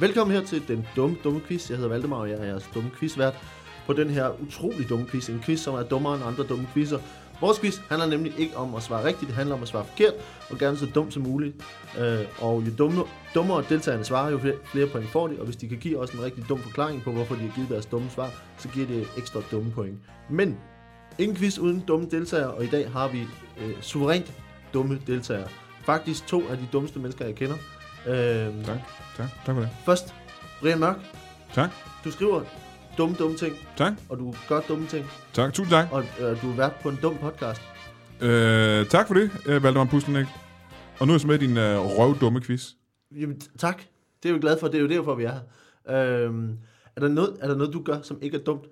Velkommen her til den dumme, dumme quiz. Jeg hedder Valdemar, og jeg er jeres dumme quizvært på den her utrolig dumme quiz. En quiz, som er dummere end andre dumme quizzer. Vores quiz handler nemlig ikke om at svare rigtigt, det handler om at svare forkert, og gerne så dumt som muligt. Øh, og jo dumme, dummere deltagerne svarer, jo flere, flere point får de, og hvis de kan give os en rigtig dum forklaring på, hvorfor de har givet deres dumme svar, så giver det ekstra dumme point. Men ingen quiz uden dumme deltagere, og i dag har vi øh, suverænt dumme deltagere. Faktisk to af de dummeste mennesker, jeg kender. Øh, Tak. Tak, tak for det. Først, Brian Mørk. Tak. Du skriver dumme, dumme ting, Tak, og du gør dumme ting, tak, tusind tak. og øh, du er vært på en dum podcast. Øh, tak for det, øh, Valdemar Puslenik. Og nu er jeg så med i din øh, røvdumme quiz. Jamen, tak. Det er vi glade for. Det er jo derfor, vi er her. Øhm, er, der noget, er der noget, du gør, som ikke er dumt?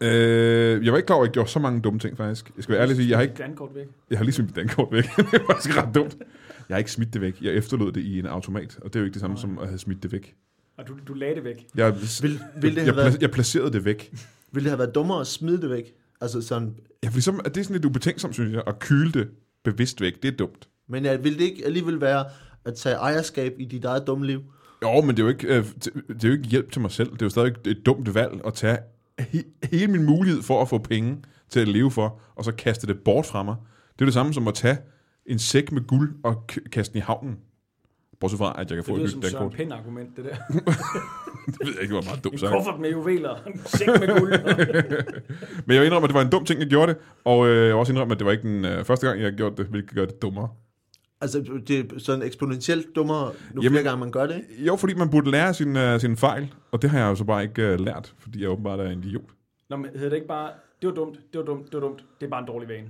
Øh, jeg var ikke klar over, at jeg gjorde så mange dumme ting, faktisk. Jeg skal være ærlig sige, jeg har ikke, Dankort væk. jeg har lige smidt mit dankort væk. det er faktisk ret dumt. Jeg har ikke smidt det væk. Jeg efterlod det i en automat, og det er jo ikke det samme som at have smidt det væk. Og du, du lagde det væk. Jeg, Vil, vil, det jeg, have jeg, været, jeg placerede det væk. vil det have været dummere at smide det væk? Altså sådan, Ja, for ligesom, at det er sådan lidt ubetænksomt, synes jeg, at kyle det bevidst væk. Det er dumt. men ja, vil det ikke alligevel være at tage ejerskab i dit eget dumme liv? Jo, men det er jo ikke, øh, det er jo ikke hjælp til mig selv. Det er jo stadig et dumt valg at tage he- hele min mulighed for at få penge til at leve for, og så kaste det bort fra mig. Det er det samme som at tage en sæk med guld og k- kaste den i havnen. Bortset fra, at jeg kan Det få et lyder nyt som Søren dankort. Pind argument, det der. Det ved jeg ikke, det var meget dumt En sagt. kuffert med juveler, en sæk med guld. Men jeg indrømmer, at det var en dum ting, jeg gjorde det. Og øh, jeg også indrømme, at det var ikke den øh, første gang, jeg gjorde det, hvilket gør det dummere. Altså, det er sådan eksponentielt dummere, nu Jamen- flere gange man gør det, ikke? Jo, fordi man burde lære sin, øh, sin fejl, og det har jeg jo så bare ikke øh, lært, fordi jeg åbenbart er en idiot. Nå, men hedder det ikke bare, det var dumt, det var dumt, det var dumt, det er bare en dårlig vane.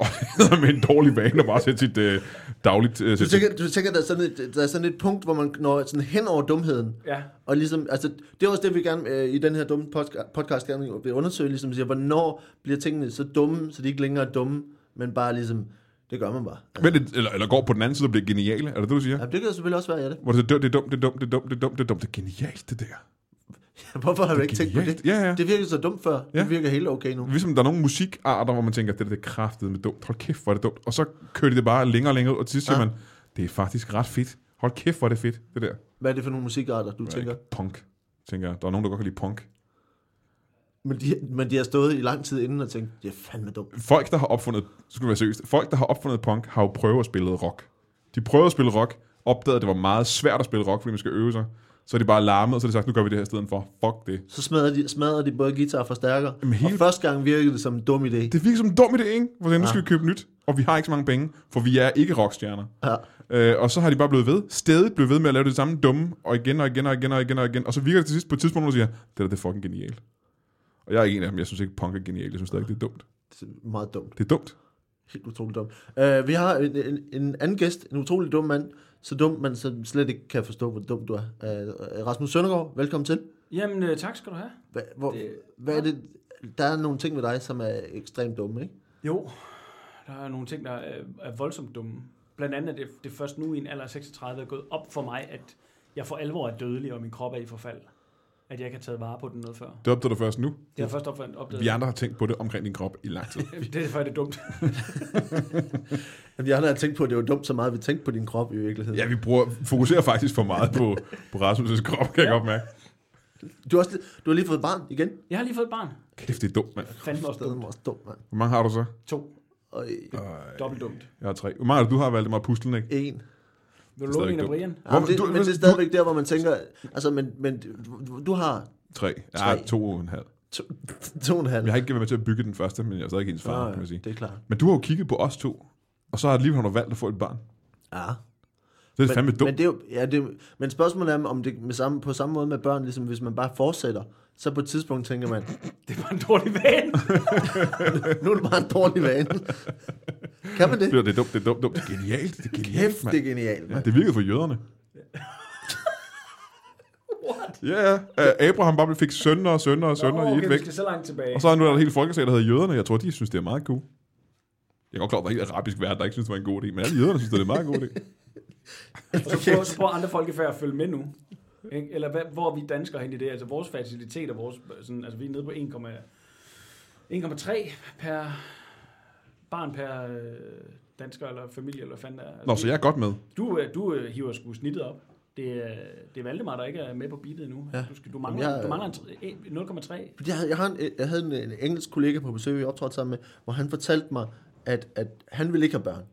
Og med en dårlig vane at bare sætte sit øh, dagligt... Øh, Du tænker, du tænker der, er sådan et, der er sådan et punkt, hvor man når sådan hen over dumheden, Ja, Og ligesom, altså, det er også det, vi gerne øh, i den her dumme podca- podcast gerne vil undersøge, ligesom siger, hvornår bliver tingene så dumme, så de ikke længere er dumme, men bare ligesom, det gør man bare. Men det, eller, eller går på den anden side og bliver geniale, er det det, du siger? Ja, det kan selvfølgelig også være, ja det. Hvor det er, det er dumt, det er dumt, det er dumt, det er dumt, det er dumt, det er genialt, det der. Hvorfor har du ikke tænkt på det? Ja, ja. Det virkede så dumt før. Ja. Det virker helt okay nu. Ligesom der er nogle musikarter, hvor man tænker, det der det er kraftet med dumt. Hold kæft, hvor er det dumt. Og så kører de det bare længere og længere ud, og til sidst Ja. man, det er faktisk ret fedt. Hold kæft, hvor er det fedt, det der. Hvad er det for nogle musikarter, du tænker? Punk, tænker jeg. Der er nogen, der godt kan lide punk. Men de, men de har stået i lang tid inden og tænkt, det er fandme dumt. Folk, der har opfundet, du være seriøst, folk, der har opfundet punk, har jo prøvet at spille rock. De prøvede at spille rock, opdagede, at det var meget svært at spille rock, fordi man skal øve sig. Så er de bare larmet, og så har de sagt, nu gør vi det her i stedet for. Fuck det. Så smadrer de, smadrer de både guitar og forstærker. Jamen, hele- Og første gang virkede det som en dum idé. Det virker som en dum idé, ikke? For nu Ja. skal vi købe nyt, og vi har ikke så mange penge, for vi er ikke rockstjerner. Ja. Øh, og så har de bare blevet ved, stedet blevet ved med at lave det samme dumme, og igen og igen og igen og igen og igen, og så virker det til sidst på et tidspunkt, hvor du siger, det der det er fucking genialt. Og jeg er ikke en af dem, jeg synes ikke, punk er genialt, jeg synes stadig, det er dumt. Det er meget dumt. Det er dumt. Helt utroligt dum. Uh, vi har en, en, en anden gæst, en utrolig dum mand. Så dum, man så slet ikke kan forstå, hvor dum du er. Uh, Rasmus Søndergaard, velkommen til. jamen øh, tak skal du have. Hva, hvor, Det- hvad er det? Der er nogle ting ved dig, som er ekstremt dumme, ikke? Jo, der er nogle ting, der er, er voldsomt dumme. Blandt andet er det, det først nu i en alder af 36 er gået op for mig, at jeg for alvor er dødelig, og min krop er i forfald. At jeg ikke har taget vare på den noget før. Det opdager du først nu. Det har jeg først opdaget. Vi andre har tænkt på det omkring din krop i lang tid. det er er dumt. Jamen, jeg har tænkt på, at det var dumt så meget, vi tænkte på din krop i virkeligheden. Ja, vi bruger, fokuserer faktisk for meget på, på Rasmus' krop, kan jeg Ja. godt mærke. Du, har også, du har lige fået barn igen. Jeg har lige fået et barn. Kæft, det er dumt, mand. Fandme også dumt. også dumt, mand. Hvor mange har du så? To. Og Dobbelt dumt. Jeg har tre. Hvor mange du har valgt mig puslen, ikke? en. Vil du Stadig låne en af. Brian? Ja, men, det, du- men det er stadigvæk der, hvor man tænker, altså, men, men du, du har Tre. Ja, Tre. to og en halv. to, to og en halv. Jeg har ikke været med til at bygge den første, men jeg er stadig hendes far, Ja, kan man sige. Det er klart. Men du har jo kigget på os to, og så har alligevel du valgt at få et barn. Ja. Det er men, fandme dumt. Men, det er jo, ja, det er, men spørgsmålet er, om det med samme, på samme måde med børn, ligesom hvis man bare fortsætter, så på et tidspunkt tænker man, Det var en dårlig vane. nu er det bare en dårlig vane. kan man det? Det er, det dumt, det er dumt, dumt. Det er genialt, det er genialt, Kæft, mand. det er genialt, Ja, mand. det virkede for jøderne. What? Ja, ja. Uh, Abraham bare fik sønner og sønner og sønner Nå, i et væk. så langt tilbage. Og så er nu er der et helt folkeslag, der hedder jøderne. Jeg tror, de synes, det er meget cool. Jeg er godt klar, at der er ikke arabisk verden, der ikke synes, det var en god idé. Men alle jøderne synes, det er en meget god idé. Og så prøver, så prøver andre folkefærd at følge med nu. Ikke? Eller hvad, hvor er vi danskere hen i det? Altså vores faciliteter, vores, sådan, altså vi er nede på 1,3 1,3 per barn per øh, dansker eller familie, eller fanden der er. Altså, Nå, så jeg er godt med. Du, øh, du øh, hiver sgu snittet op. Det er, det er Valdemar, der ikke er med på beatet endnu. Ja. Du, skal, du mangler, Jamen, jeg- du mangler en tr- 0,3. Fordi jeg, havde- jeg, har en, jeg havde en, en engelsk kollega på besøg, jeg optrådte sammen med, hvor han fortalte mig, at, at han ville ikke have børn.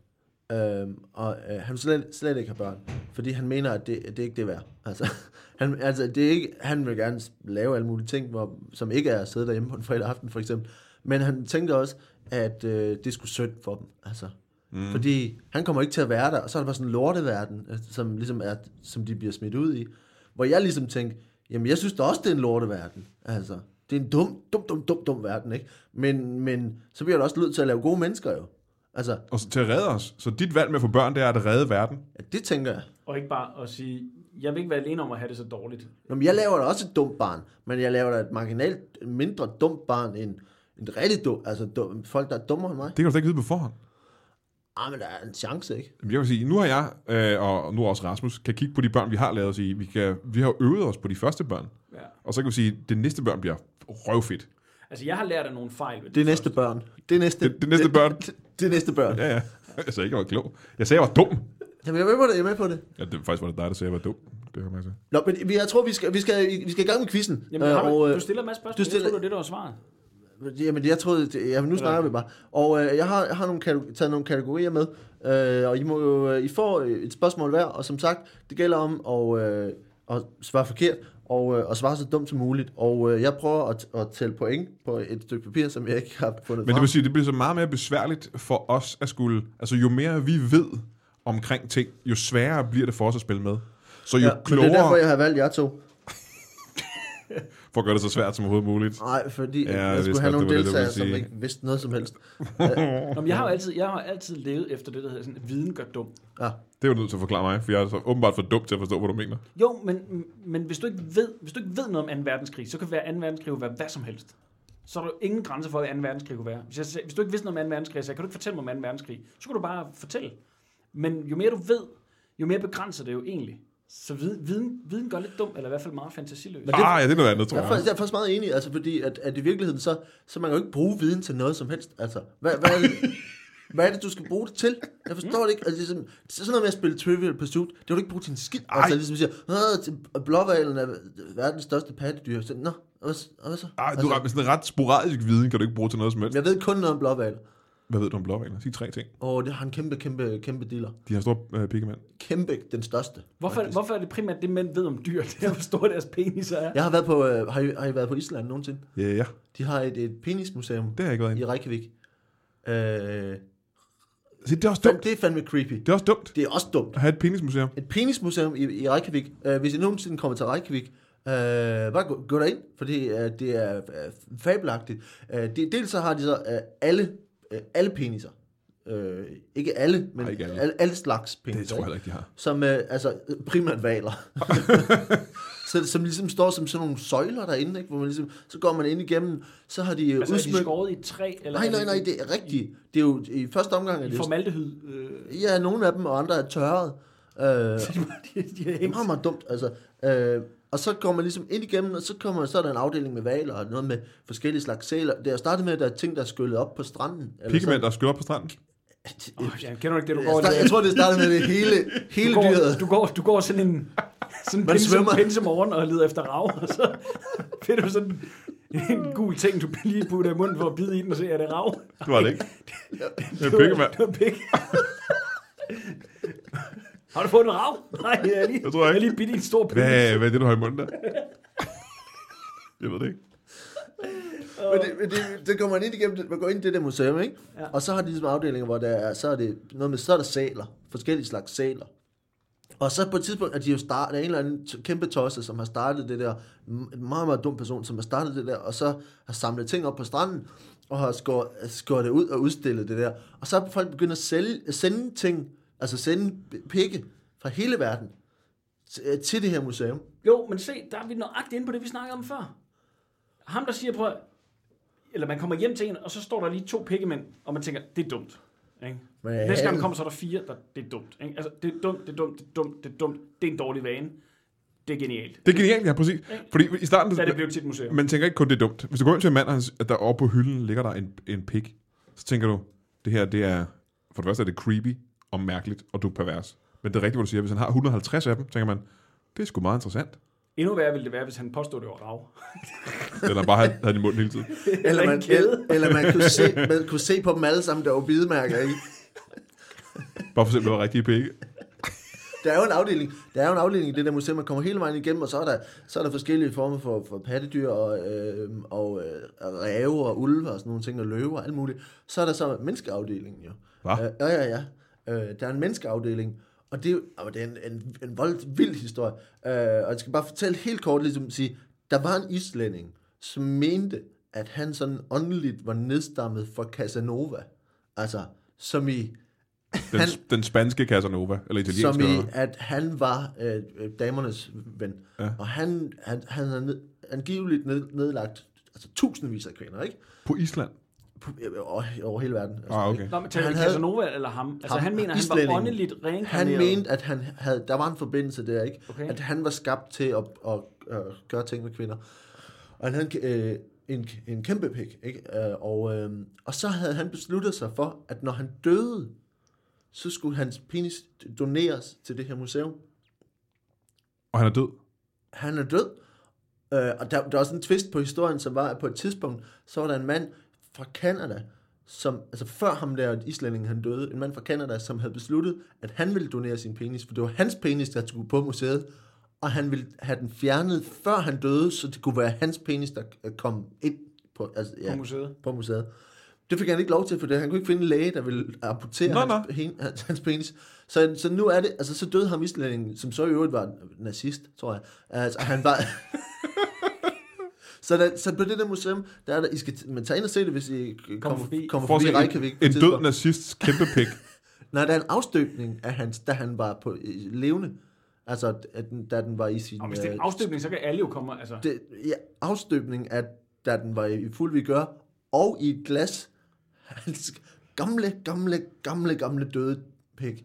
Øhm, og øh, han slet, slet ikke have børn, fordi han mener, at det, det er ikke det værd. Altså, han, altså, det er ikke, han vil gerne lave alle mulige ting, hvor, som ikke er at sidde derhjemme på en fredag aften, for eksempel. Men han tænkte også, at øh, det skulle synd for dem. Altså, mm. Fordi han kommer ikke til at være der, og så er der bare sådan en lorteverden, øh, som, ligesom er, som de bliver smidt ud i. Hvor jeg ligesom tænkte, jamen jeg synes da også, det er en lorteverden. Altså, det er en dum, dum, dum, dum, dum verden, ikke? Men, men så bliver der også nødt til at lave gode mennesker jo. Altså, Og så til at redde os. Så dit valg med at få børn, det er at redde verden. ja, det tænker jeg. Og ikke bare at sige, jeg vil ikke være alene om at have det så dårligt. Nå, men jeg laver da også et dumt barn, men jeg laver da et marginalt mindre dumt barn end en rigtig dum, altså dum, folk, der er dummere end mig. Det kan du da ikke vide på forhånd. Ah, men der er en chance, ikke? Jeg vil sige, nu har jeg, øh, og nu også Rasmus, kan kigge på de børn, vi har lavet og sige, vi, kan, vi har øvet os på de første børn. Ja. Og så kan vi sige, at det næste børn bliver røvfedt. Altså, jeg har lært af nogle fejl. Ved Det er næste børn. Det er næste, Det- det næste børn. Det, det er næste børn. Ja, ja. Jeg sagde ikke, jeg var klog. Jeg sagde, jeg var dum. Jamen, jeg er med på det, jeg er med på det. Ja, det faktisk var det dig, der sagde, jeg var dum. Det kan man. Nå, men vi- jeg tror, vi skal, vi skal, vi skal i gang med quizzen. Jamen, har du, og, øh, du stiller en masse spørgsmål. du stiller... Jeg tror, det var det, der var svaret. Jamen, jeg troede, det, jamen nu snakker vi bare. Og øh, jeg har, jeg har nogle taget nogle kategorier med, øh, og I, må jo, øh, I får øh, et spørgsmål hver, og som sagt, det gælder om at, øh, at svare forkert, og øh, at svare så dumt som muligt. Og øh, jeg prøver at, at tælle point på et stykke papir, som jeg ikke har fundet Men det vil sige, det bliver så meget mere besværligt for os at skulle... Altså, jo mere vi ved omkring ting, jo sværere bliver det for os at spille med. Så jo ja, men det klogere, er derfor, jeg har valgt jer to. for at gøre det så svært som overhovedet muligt. Nej, fordi Ja, jeg skulle have godt, nogle deltagere, som ikke vidste noget som helst. Nå, men jeg har jo altid, jeg har altid levet efter det, der hedder sådan, viden gør dum. Ja. Det er du nødt til at forklare mig, for jeg er så åbenbart for dum til at forstå, hvad du mener. Jo, men, men hvis, du ikke ved, hvis du ikke ved noget om 2. verdenskrig, så kan være 2. verdenskrig jo være hvad som helst. Så er der jo ingen grænse for, hvad 2. verdenskrig kunne være. Hvis, jeg, hvis du ikke vidste noget om 2. verdenskrig, så kan du ikke fortælle mig om 2. verdenskrig. Så kan du bare fortælle. Men jo mere du ved, jo mere begrænser det jo egentlig. Så viden, viden, viden gør lidt dum, eller i hvert fald meget fantasiløs. Men det- Ah, ja, det er noget andet, tror Jeg er, jeg. faktisk, jeg er faktisk meget enig, altså fordi at, at i virkeligheden, så, så man kan jo ikke bruge viden til noget som helst. Altså, hvad, hvad, er, det, hvad er det, du skal bruge det til? Jeg forstår det ikke. Altså, det er sådan, det er sådan noget med at spille Trivial Pursuit. Det kan du ikke bruge til en skid. Ej. Altså, ligesom siger, "Åh, til- blåvalen er verdens største pattedyr. Så, Nå, og hvad, så- og hvad så? Ej, du, altså, sådan en ret sporadisk viden kan du ikke bruge til noget som helst. Jeg ved kun noget om blåval. Hvad ved du om blåvaler? Sig tre ting. Og det har en kæmpe, kæmpe, kæmpe diller. De har store øh, pikkemænd. Kæmpe, den største. Hvorfor, faktisk. hvorfor er det primært det, mænd ved om dyr? Det er, hvor store deres peniser er. Jeg har været på, øh, har, I, har I været på Island nogensinde? Ja, ja. De har et, et penismuseum Det har jeg ikke været i. Reykjavik. Øh, Se, det er også dumt. Det er fandme creepy. Det er også dumt Det er også dumt. at have et penismuseum. Et penismuseum i, i Reykjavik. Uh, hvis I nogensinde kommer til Reykjavik, uh, bare gå, gå derind, fordi uh, det er uh, fabelagtigt. Uh, det, dels så har de så uh, alle, uh, alle peniser. Uh, ikke alle, men Nej, ikke alle. alle. alle slags peniser. Det tror jeg heller ikke, de har. Som uh, altså primært valer. så, som ligesom står som sådan nogle søjler derinde, ikke? hvor man ligesom, så går man ind igennem, så har de uh, Altså, er de udsmykket... skåret i træ? Eller Nej, nej, nej, det er rigtigt. Det er jo i første omgang, er I det formaldehyd. Øh, Ja, nogle af dem, og andre er tørret. Øh, de, de er det er meget, meget dumt. Altså, øh, og så går man ligesom ind igennem, og så, kommer, så er der en afdeling med valer, og noget med forskellige slags sæler. Det er startet med, at der er ting, der er skyllet op på stranden. eller Pikkemænd, der skyder op på stranden. Oh, ja, kender ikke det, du går Jeg, start, jeg tror, det startede med det hele, hele du går, dyret. du går, du går sådan en sådan en Man pinse, pinse morgen og leder efter rav, og så finder du sådan en gul ting, du lige putter i munden for at bide i den og se, er det rav? Det var det ikke. Det er var- pikkemand. Det var pik. Har du fået en rav? Nej, jeg er lige, Det tror jeg jeg er lige bidt i en stor penis. Hvad, hvad er det, du har i munden der? Jeg ved det ikke. Men det, men det, det går man ind igennem, det- man går ind i det der museum, ikke? Ja. Og så har de ligesom afdelinger, hvor der er, så er det noget med, så er der sæler, forskellige slags sæler. Og så på et tidspunkt, at de jo startet, der er en eller anden kæmpe tosse, som har startet det der, en meget, meget dum person, som har startet det der, og så har samlet ting op på stranden, og har skåret, skåret det ud og udstillet det der. Og så har folk begyndt at sælge, sende ting, altså sende pikke fra hele verden til, til det her museum. Jo, men se, der er vi nøjagtigt inde på det, vi snakkede om før. Ham, der siger på, eller man kommer hjem til en, og så står der lige to pikkemænd, og man tænker, det er dumt. Ikke? Men, Næste gang man kommer, så er der fire, der, det er dumt. Ikke? Altså, det er dumt, det er dumt, det er dumt, det er dumt. Det er en dårlig vane. Det er genialt. Det er genialt, ja, præcis. Fordi i starten, Da er det blevet til et museum. man tænker ikke kun, det er dumt. Hvis du går ind til en mand, og der oppe på hylden ligger der en, en pik, så tænker du, det her, det er, for det første er det creepy og mærkeligt, og du er pervers. Men det er rigtigt, hvad du siger. Hvis han har 150 af dem, tænker man, Det er sgu meget interessant. Endnu værre ville det være, hvis han påstod, det var rav. Eller bare havde, havde den i munden hele tiden. Eller man, eller, eller man, kunne se, man kunne se på dem alle sammen, der var bidemærker i. Bare for at se, om det var rigtige penge. Der er jo en afdeling, der er jo en afdeling i det der museum, man kommer hele vejen igennem, og så er der, så er der forskellige former for, for pattedyr og, øh, og øh, ræve og ulve og sådan nogle ting, og løver og alt muligt. Så er der så menneskeafdelingen jo. Hva? Øh, ja, ja, ja. Øh, der er en menneskeafdeling, og det er, jo- det er en, en, en voldt vild historie. Øh, og jeg skal bare fortælle helt kort, ligesom sige, der var en islænding, som mente, at han sådan åndeligt var nedstammet fra Casanova. Altså, som i, Den, Han- den spanske Casanova, eller italienske. som i, at han var øh, øh, damernes ven. Ja. Og han, han, han har ned, angiveligt ned, nedlagt altså, tusindvis af kvinder, ikke? På Island. På, øh, over, hele verden. Altså, Ah, okay. ikke? Nå, men Han havde- Casanova eller ham? Altså, Ham, han mener, han var åndeligt reinkarneret. Han mente, at han havde, der var en forbindelse der, ikke? Okay. At han var skabt til at, at, at, at gøre ting med kvinder. Og han havde en, øh, en, en kæmpe pik, ikke? Øh, og, øh, og så havde han besluttet sig for, at når han døde, så skulle hans penis doneres til det her museum. Og han er død. han er død. Øh, og der, der er også en twist på historien, som var, at på et tidspunkt, så var der en mand fra Kanada, som, altså før ham der islændingen han døde, en mand fra Kanada, som havde besluttet, at han ville donere sin penis, for det var hans penis, der skulle på museet, og han ville have den fjernet, før han døde, så det kunne være hans penis, der øh, kom ind på, altså, ja, på museet. på museet. Det fik han ikke lov til, for det. han kunne ikke finde en læge, der ville amputere Nå, hans, hen- hans, hans penis. Så, så nu er det, altså så døde ham islændingen, som så i øvrigt var nazist, tror jeg. Altså han var... så, der, så på det der museum, der er der, I skal men tage ind og se det, hvis I kommer forbi. kommer forbi se Reykjavik. en, en død nazists kæmpe pik. Nej, der er en afstøbning af hans, da han var på i- levende. Altså, at den- da den var i sin... Og hvis det er en øh, afstøbning, så kan alle jo komme, altså... det, ja, afstøbning af, da den var i fuld vi gør, og i et glas, hans gamle, gamle, gamle, gamle døde pik,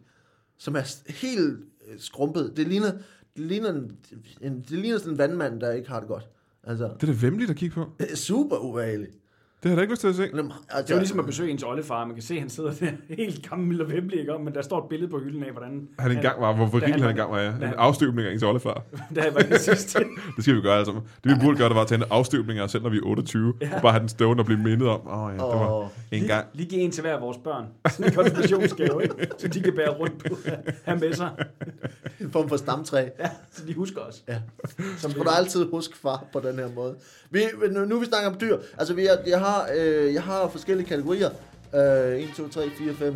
som er helt øh, skrumpet. Det ligner, det ligner, en, det ligner sådan en vandmand, der ikke har det godt. Altså, Det er da vemmeligt at kigge på. er super ubehageligt. Det har jeg da ikke lyst til at se. Det er jo ligesom at besøge ens oldefar. Man kan se, at han sidder der helt gammel og vemmelig, ikke? Men der står et billede på hylden af, hvordan Han engang var, hvor viril han han var- engang var, ja. En afstøbning af ens oldefar. jeg var det sidste. Det skal vi gøre altså. Det vi burde gøre, det var at tage en afstøbning af selv, når vi er 28. Ja. Og bare have den stående og blive mindet om. Åh oh, ja, det var en gang. Lige, lige give en til hver af vores børn. Sådan en konfirmationsgave, ikke? Så de kan bære rundt på have med sig. en form for stamtræ. Ja, så de husker os. Ja. Som du altid huske far på den her måde. Vi, nu, nu vi snakker om dyr. Altså, vi jeg, har, øh, jeg har forskellige kategorier. Øh, 1, 2, 3, 4, 5,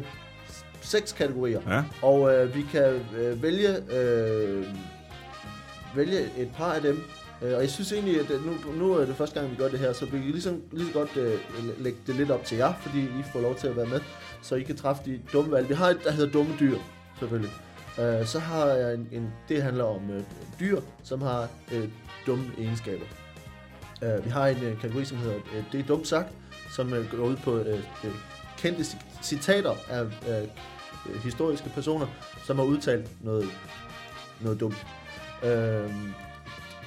6 kategorier. Ja. Og øh, vi kan øh, vælge, øh, vælge et par af dem. Øh, og jeg synes egentlig, at nu, nu er det første gang, vi gør det her, så vi kan ligesom, lige så godt øh, lægge det lidt op til jer, fordi I får lov til at være med, så I kan træffe de dumme valg. Vi har et, der hedder dumme dyr, selvfølgelig. Øh, så har jeg en, en, det handler om øh, dyr, som har øh, dumme egenskaber. Øh, vi har en øh, kategori, som hedder øh, Det er dumt sagt, som øh, går ud på øh, øh kendte citater af historiske personer, som har udtalt noget, noget dumt. Øh,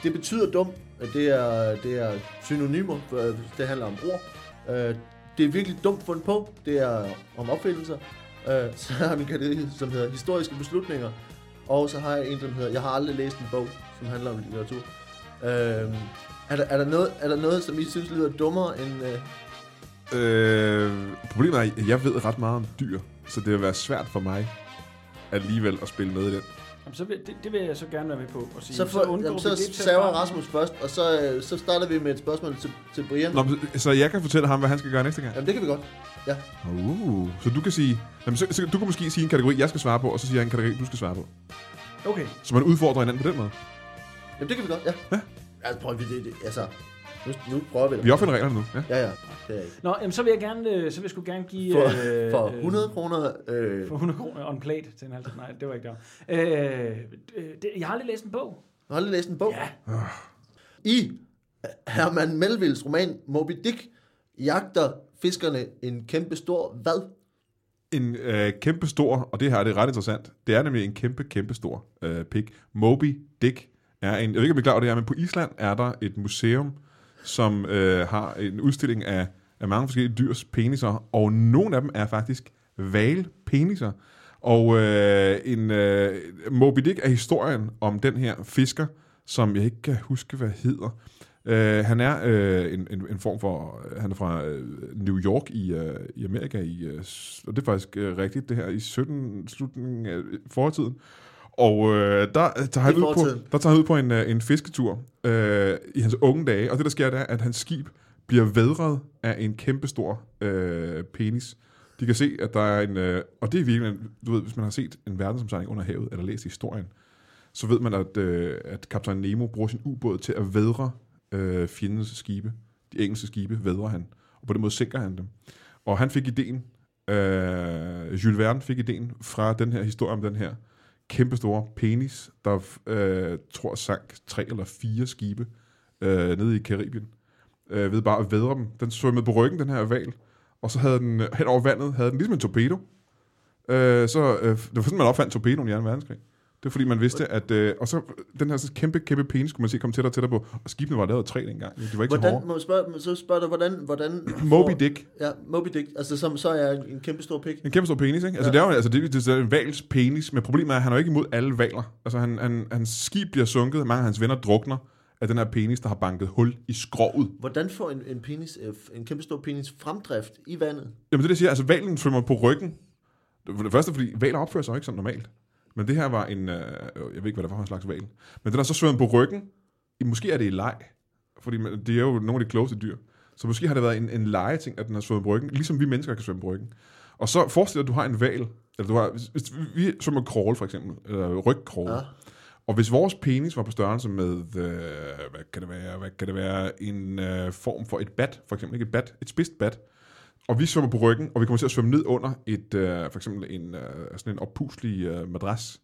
det betyder dum. Det er, det er synonymer. Det handler om ord. Øh, det er virkelig dumt fundet på. Det er om opfindelser. Øh, så har vi en kategori, som hedder historiske beslutninger. Og så har jeg en, som hedder Jeg har aldrig læst en bog, som handler om litteratur. Øh, er, der, er, der noget, er der noget, som I synes lyder dummere end... Øh, Øh, problemet er, at jeg ved ret meget om dyr, så det vil være svært for mig alligevel at spille med i den. Jamen, så vil, det, det, vil jeg så gerne være med på at sige. så for, undgår jamen, så det saver. Rasmus først, og så, øh, så starter vi med et spørgsmål til, til Brian. Nå, men, så jeg kan fortælle ham, hvad han skal gøre næste gang? Jamen, det kan vi godt. Uh, så du kan sige... Jamen, så, så, du kan måske sige en kategori, jeg skal svare på, og så siger jeg en kategori, du skal svare på. Okay. Så man udfordrer hinanden på den måde. Jamen, det kan vi godt, ja. Ja. Altså, prøv, det, det, altså, nu, nu prøver vi det. Vi opfinder reglerne nu. Ja. Ja, ja, det er ikke. Nå, jamen, så vil jeg gerne, øh, så vil jeg sgu gerne give... For, øh, for øh, 100 kroner... Øh, For 100 kroner on plate til en halv Nej, det var ikke der. Øh, øh, det, jeg har aldrig læst en bog. har aldrig læst en bog. Ja. I Herman Melvilles roman Moby Dick jagter fiskerne en kæmpe stor hvad? En øh, kæmpe stor, og det her det er ret interessant, det er nemlig en kæmpe, kæmpe stor øh, pig. Moby Dick er en, jeg ved ikke, om I er klar over det her, men på Island er der et museum, som øh, har en udstilling af, af mange forskellige dyrs peniser, og nogle af dem er faktisk valpeniser. Og øh, en øh, Moby Dick er historien om den her fisker, som jeg ikke kan huske, hvad hedder. Øh, han er øh, en, en, en form for, øh, han er fra øh, New York i, øh, i Amerika, i, øh, og det er faktisk øh, rigtigt, det her i 17, slutningen af fortiden. Og øh, der, tager han ud på, der tager han ud på en, øh, en fisketur øh, i hans unge dage, og det der sker, det er, at hans skib bliver vædret af en kæmpestor øh, penis. De kan se, at der er en... Øh, og det er virkelig, du ved, hvis man har set en verdensomsejling under havet, eller læst historien, så ved man, at, øh, at kaptajn Nemo bruger sin ubåd til at vædre øh, fjendens skibe. De engelske skibe vædrer han, og på den måde sænker han dem. Og han fik ideen, øh, Jules Verne fik ideen fra den her historie om den her kæmpestore penis, der øh, tror sank tre eller fire skibe øh, nede i Karibien. Øh, ved bare at vædre dem. Den svømmede på ryggen, den her val, og så havde den øh, hen over vandet, havde den ligesom en torpedo. Øh, så, øh, det var sådan, man opfandt torpedoen i 2. verdenskrig. Det er fordi, man vidste, at... Øh, og så den her sådan kæmpe, kæmpe penis, kunne man se komme tættere og tættere på. Og skibene var lavet af træ dengang. De var ikke så Hvordan, hårde. må jeg spørge, så spørger du, hvordan... hvordan Moby Dick. Ja, Moby Dick. Altså, som så er en, en kæmpe stor pik. En kæmpe stor penis, ikke? Altså, Ja. det er jo altså, det, det er en vals penis, men problemet er, at han er jo ikke imod alle valer. Altså, han, han, hans skib bliver sunket, mange af hans venner drukner af den her penis, der har banket hul i skroget. Hvordan får en, en, penis, øh, en kæmpe stor penis fremdrift i vandet? Jamen det, er det siger, altså valen svømmer på ryggen. For det første, fordi valer opfører sig jo ikke sådan normalt. Men det her var en, øh, jeg ved ikke, hvad det var for en slags val. Men den er så svømmet på ryggen. I- Måske er det i leg. Fordi man- det er jo nogle af de klogeste dyr. Så måske har det været en, en legeting, at den har svømmet på ryggen. Ligesom vi mennesker kan svømme på ryggen. Og så forestil dig, at du har en val. Eller du har, hvis, vi svømmer crawl for eksempel. Eller rygcrawl. Ja. Og hvis vores penis var på størrelse med, øh, hvad kan det være, hvad kan det være, en øh, form for et bat, for eksempel, ikke et bat, et spidst bat, og vi svømmer på ryggen, og vi kommer til at svømme ned under et, øh, for eksempel en, øh, sådan en oppuslig øh, madras.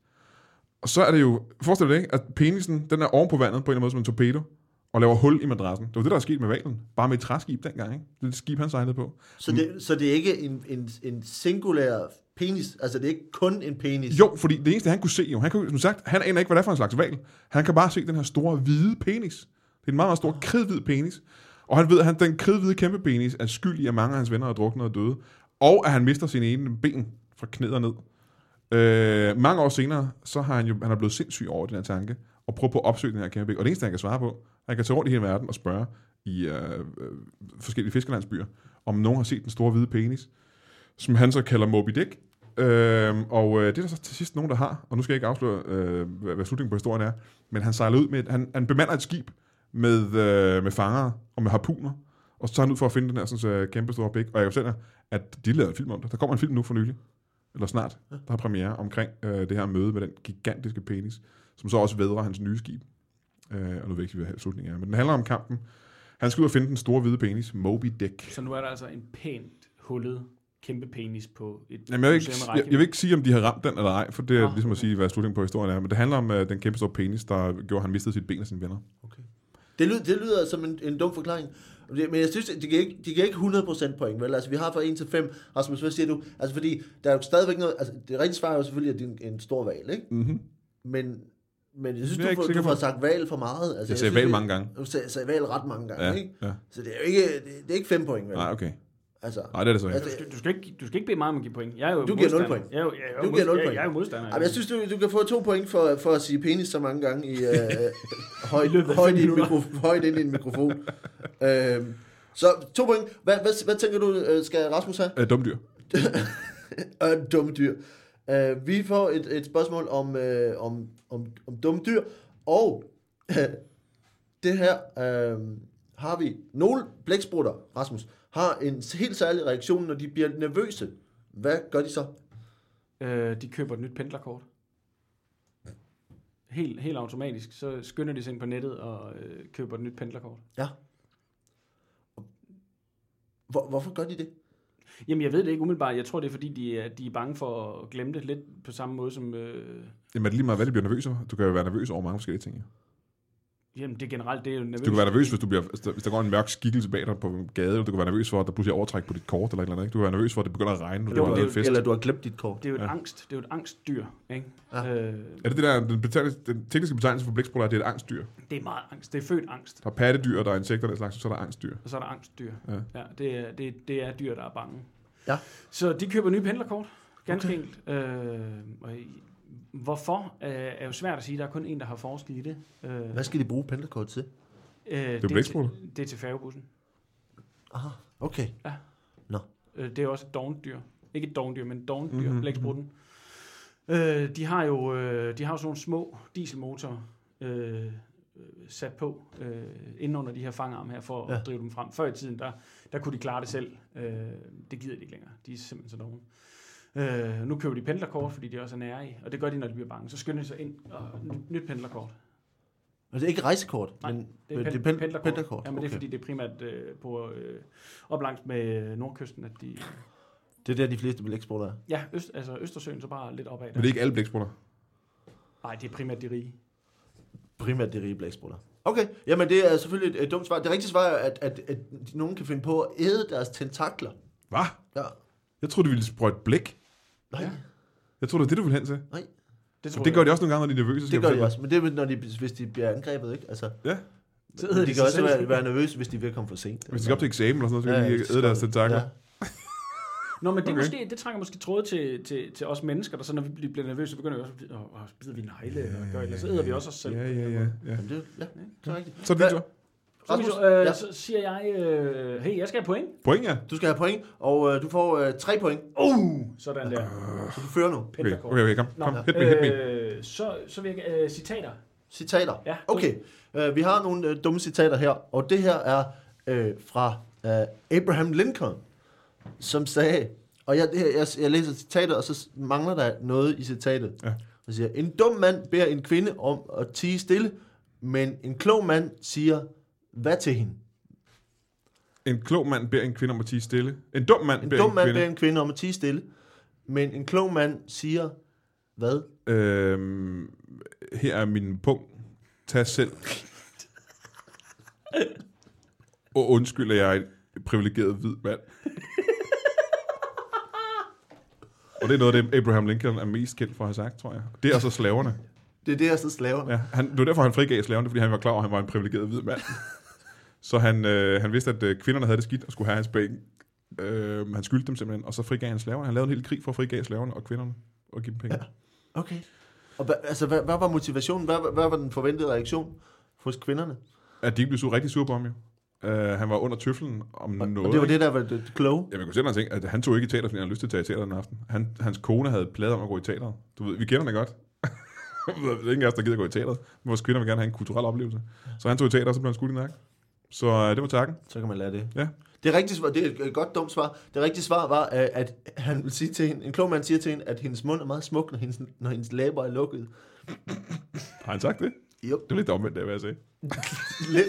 Og så er det jo, forestil dig ikke, at penisen, den er oven på vandet på en eller anden måde som en torpedo, og laver hul i madrassen. Det var det, der er sket med valen. Bare med et træskib dengang, ikke? Det er det skib, han sejlede på. Så det, så det er ikke en, en, en singulær penis? Altså, det er ikke kun en penis? Jo, fordi det eneste, han kunne se, jo, han kunne, som sagt, han aner ikke, hvad det er for en slags val. Han kan bare se den her store, hvide penis. Det er en meget, meget stor, kridhvid penis. Og han ved, at han, den kridhvide kæmpe penis er skyld i, at mange af hans venner er druknet og døde. Og at han mister sin ene ben fra knæder ned. Øh, mange år senere, så har han jo han er blevet sindssyg over den her tanke, og prøver på at opsøge den her kæmpe ben. Og det eneste, han kan svare på, han kan tage rundt i hele verden og spørge i øh, øh, forskellige fiskerlandsbyer, om nogen har set den store hvide penis, som han så kalder Moby Dick. Øh, og øh, det er der så til sidst nogen, der har, og nu skal jeg ikke afsløre, øh, hvad, hvad slutningen på historien er, men han sejler ud med, et, han, han bemander et skib med, øh, med fangere og med harpuner, og så tager han ud for at finde den her sådan, så kæmpe store pik. Og jeg kan fortælle at de lavede en film om det. Der kommer en film nu for nylig, eller snart, der har premiere omkring øh, det her møde med den gigantiske penis, som så også vedrer hans nye skib. Øh, og nu ved jeg ikke, hvad slutningen er, men den handler om kampen. Han skal ud og finde den store hvide penis, Moby Dick. Så nu er der altså en pænt hullet kæmpe penis på et Jamen, jeg, vil ikke, jeg, jeg vil ikke sige, om de har ramt den eller ej, for det er Nå, ligesom at okay. sige, hvad slutningen på historien er. Men det handler om uh, den kæmpe store penis, der gjorde, at han mistede sit ben af sine venner. Det, lyder, det lyder som en, en dum forklaring. Men jeg synes, de giver ikke, de giver ikke 100% point, vel? Altså, vi har fra 1 til 5. Rasmus, hvad siger du? Altså, fordi der er jo stadigvæk noget... Altså, det rigtige svar er jo selvfølgelig, at det er en, en stor valg, ikke? Mm-hmm. Men, men jeg synes, jeg du, får, du får på. sagt valg for meget. Altså, Jeg sagde valg mange gange. Du sagde, sagde valg ret mange gange, Ja, ikke? ja. Så det er jo ikke, det, det er ikke 5 point, vel? Nej, okay. Altså, Nej, det er det så ikke. Altså, Du, skal- du, skal ikke, du skal ikke bede mig om at give point. Jeg er jo Du giver nul modstander. point. Jeg er jo, jeg er jo Du giver nul modstander. point. Jeg er jo modstander. Ej, men jeg synes, du, du kan få to point for, for at sige penis så mange gange i, øh, højt, højt, i mikro, højt ind i en mikrofon. øhm, så to point. Hvad, hvad, hvad tænker du, øh, skal Rasmus have? Øh, dumme dyr. Øh, dumme dyr. Øh, vi får et, et spørgsmål om, øh, om, om, om dumme dyr, og øh, det her øh, har vi. Nogle blæksprutter, Rasmus, har en helt særlig reaktion, når de bliver nervøse. Hvad gør de så? Øh, de køber et nyt pendlerkort. Helt, helt automatisk, så skynder de sig ind på nettet og øh, køber et nyt pendlerkort. Ja. Hvor, hvorfor gør de det? Jamen, jeg ved det ikke umiddelbart. Jeg tror, det er, fordi de er, de er bange for at glemme det lidt på samme måde som... Øh, Jamen er det lige meget, hvad de bliver nervøs over? Du kan jo være nervøs over mange forskellige ting. Jamen, det er generelt, det er jo nervøst. Du kan være nervøs, hvis, du bliver, hvis, der, der går en mørk skikkelse bag dig på gaden. Du kan være nervøs for, at der pludselig er overtræk på dit kort eller et eller andet. Ikke? Du kan være nervøs for, at det begynder at regne, når du har er en fest. Eller du har glemt dit kort. Det er jo et, Ja. angst, det er jo et angstdyr, ikke? Ja. Øh, Er det det der, den, betegnelse, den tekniske betegnelse for blæksprutter, at det er et angstdyr? det er meget angst. Det er født angst. Der er pattedyr, og der er insekter og den slags, og så er der angstdyr. Og så er der angstdyr. Ja. Ja, det, er, det, det er dyr, der er bange. Ja. Så de køber nye pendlerkort. Ganske okay. enkelt. Øh, og hvorfor øh, er jo svært at sige. Der er kun en, der har forsket i det. Øh, Hvad skal de bruge pendlerkort til? øh, det, er til, blæksprutter. det er til færgebussen. Aha, okay. Øh, det er også et dogndyr. Ikke et dogndyr, men et dogndyr, Mhm, mm-hmm. blæksprutten. Øh, de har jo øh, de har jo sådan nogle små dieselmotorer øh, øh, sat på øh, inden under de her fangarme her, for ja. Ja. at drive dem frem. Før i tiden, der, der kunne de klare det selv. Øh, det gider de ikke længere. De er simpelthen så dogne. Øh, nu køber de pendlerkort, fordi de også er nære i, og det gør de, når de bliver bange. Så skynder de sig ind og nyt, pendlerkort. Og det er ikke rejsekort, Nej, men Det er, pen, det er pen, pendlerkort. pendlerkort. Ja, men det er okay. fordi, det er primært øh, på øh, op langs med nordkysten, at de... Det er der, de fleste blæksprutter er. Ja, øst, altså Østersøen, så bare lidt opad. Men det er ikke alle blæksprutter. Nej, det er primært de rige. Primært de rige blæksprutter. Okay, jamen det er selvfølgelig et, et dumt svar. Det rigtige svar er, at, at, at nogen kan finde på at æde deres tentakler. Hvad? Ja. Jeg troede, du ville sprøjte blæk. Nej, Ja. ja. Jeg troede, det var det, du ville hen til. Det, For det gør de også nogle gange, når de er nervøse. det gør jeg de også. Men det er, når de, hvis de bliver angrebet, ikke? Altså. Ja. Så de, de kan sig også være, være nervøse, hvis de vil komme for sent. Hvis de skal op til eksamen eller sådan noget, så kan Ja, de så æde deres tentakler. Ja. Nå, men det, er Okay. måske, det trænger måske tråd til, til, til os mennesker, der så når vi bliver nervøse, så begynder vi også at bide- åh, så bider vi negle og gør eller så æder vi også os selv. Ja, ja, ja. ja. Jamen, det, ja, det er rigtigt. Så er det Hvad- tur. Så, Rasmus, øh, ja. så siger jeg, øh, hey, jeg skal have point. Point, ja. Du skal have point, og øh, du får øh, tre point, Uh, sådan der. så du fører nu. Okay, okay, okay kom. Nå, kom. Hit me, hit me. øh, så, så vil jeg, øh, citater. Citater. Ja, Okay, øh, vi har nogle øh, dumme citater her, og det her er øh, fra øh, Abraham Lincoln, som sagde, og jeg, jeg, jeg læser citatet, og så mangler der noget i citatet. Ja. Han siger, en dum mand beder en kvinde om at tige stille, men en klog mand siger, hvad til hende? En klog mand beder en kvinde om at tige stille. En dum mand En beder dum en mand kvinde. beder en kvinde om at tige stille, men en klog mand siger, hvad? Øhm, her er min punkt. Tag selv. Og undskyld, at jeg er en privilegeret hvid mand. Og det er noget af det, Abraham Lincoln er mest kendt for at have sagt, tror jeg. Det er så slaverne. Det er det, jeg så slaverne. Ja, han, det var derfor, han frigav slaverne, fordi han var klar over, at han var en privilegeret hvid mand. så han, øh, han vidste, at øh, kvinderne havde det skidt og skulle have hans penge. Øh, han skyldte dem simpelthen, og så frigav han slaverne. Han lavede en hel krig for at frigave slaverne og kvinderne og give dem penge. Ja. Okay. Og hva, altså, hvad, hvad var motivationen? Hvad, hvad var den forventede reaktion hos kvinderne? At de ikke blev så rigtig sure på ham, jo. Uh, han var under tøflen om Og, noget. og det var ikke? det, der var det, kloge. Ja, man kunne simpelthen tænke, at han tog ikke i teater, fordi han havde lyst til at tage i teater den aften. Han, hans kone havde pladet om at gå i teater. Du ved, vi kender det godt. det er ingen af os, der gider gå i teateret. Men vores kvinder vil gerne have en kulturel oplevelse. Så han tog i teater, og så blev han skudt i nakken. Så uh, det var takken. Så kan man lære det. Ja. Det rigtige svar, det er et godt dumt svar. Det rigtige svar var, øh, at han vil sige til hende, en klog mand siger til hende, at hendes mund er meget smuk, når hendes, når hendes læber er lukket. Har han sagt det? Jo, Det er lidt omvendt, det vil jeg sige. lidt.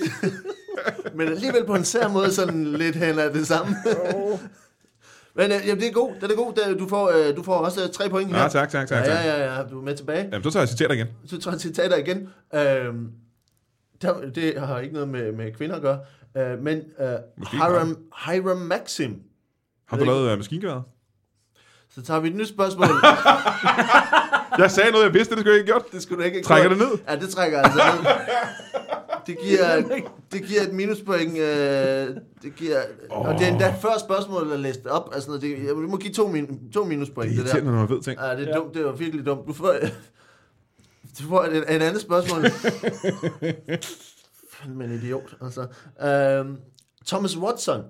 Men alligevel på en sær måde sådan lidt hen af det samme. Men øh, jamen, det er god, det er god. Du får, øh, du får også øh, tre point her. Ja, tak, tak, tak. Ja, ja, ja, ja, du er med tilbage. Jamen, så tager jeg citater igen. Så tager jeg citater igen. Øhm, der, det har ikke noget med, med kvinder at gøre. Øh, men øh, Måske Hiram, Hiram Maxim. Har du lavet uh, maskingeværet? Så tager vi et nyt spørgsmål. Jeg sagde noget, jeg vidste, det skulle jeg ikke gjort. det skulle du ikke Trækker det ned? Ja, det trækker altså ned. Det giver, det giver et minuspoint. Øh, det giver, oh. Og det er endda før spørgsmålet er læst op. Altså, det, jeg må give to, min, to minuspoint. Det er Det, der. irriterende, når man ved ting. Ja, det er Ja. dumt. Det var virkelig dumt. Du får, du får et, et andet spørgsmål. Fandme en idiot. Altså. Um, Thomas Watson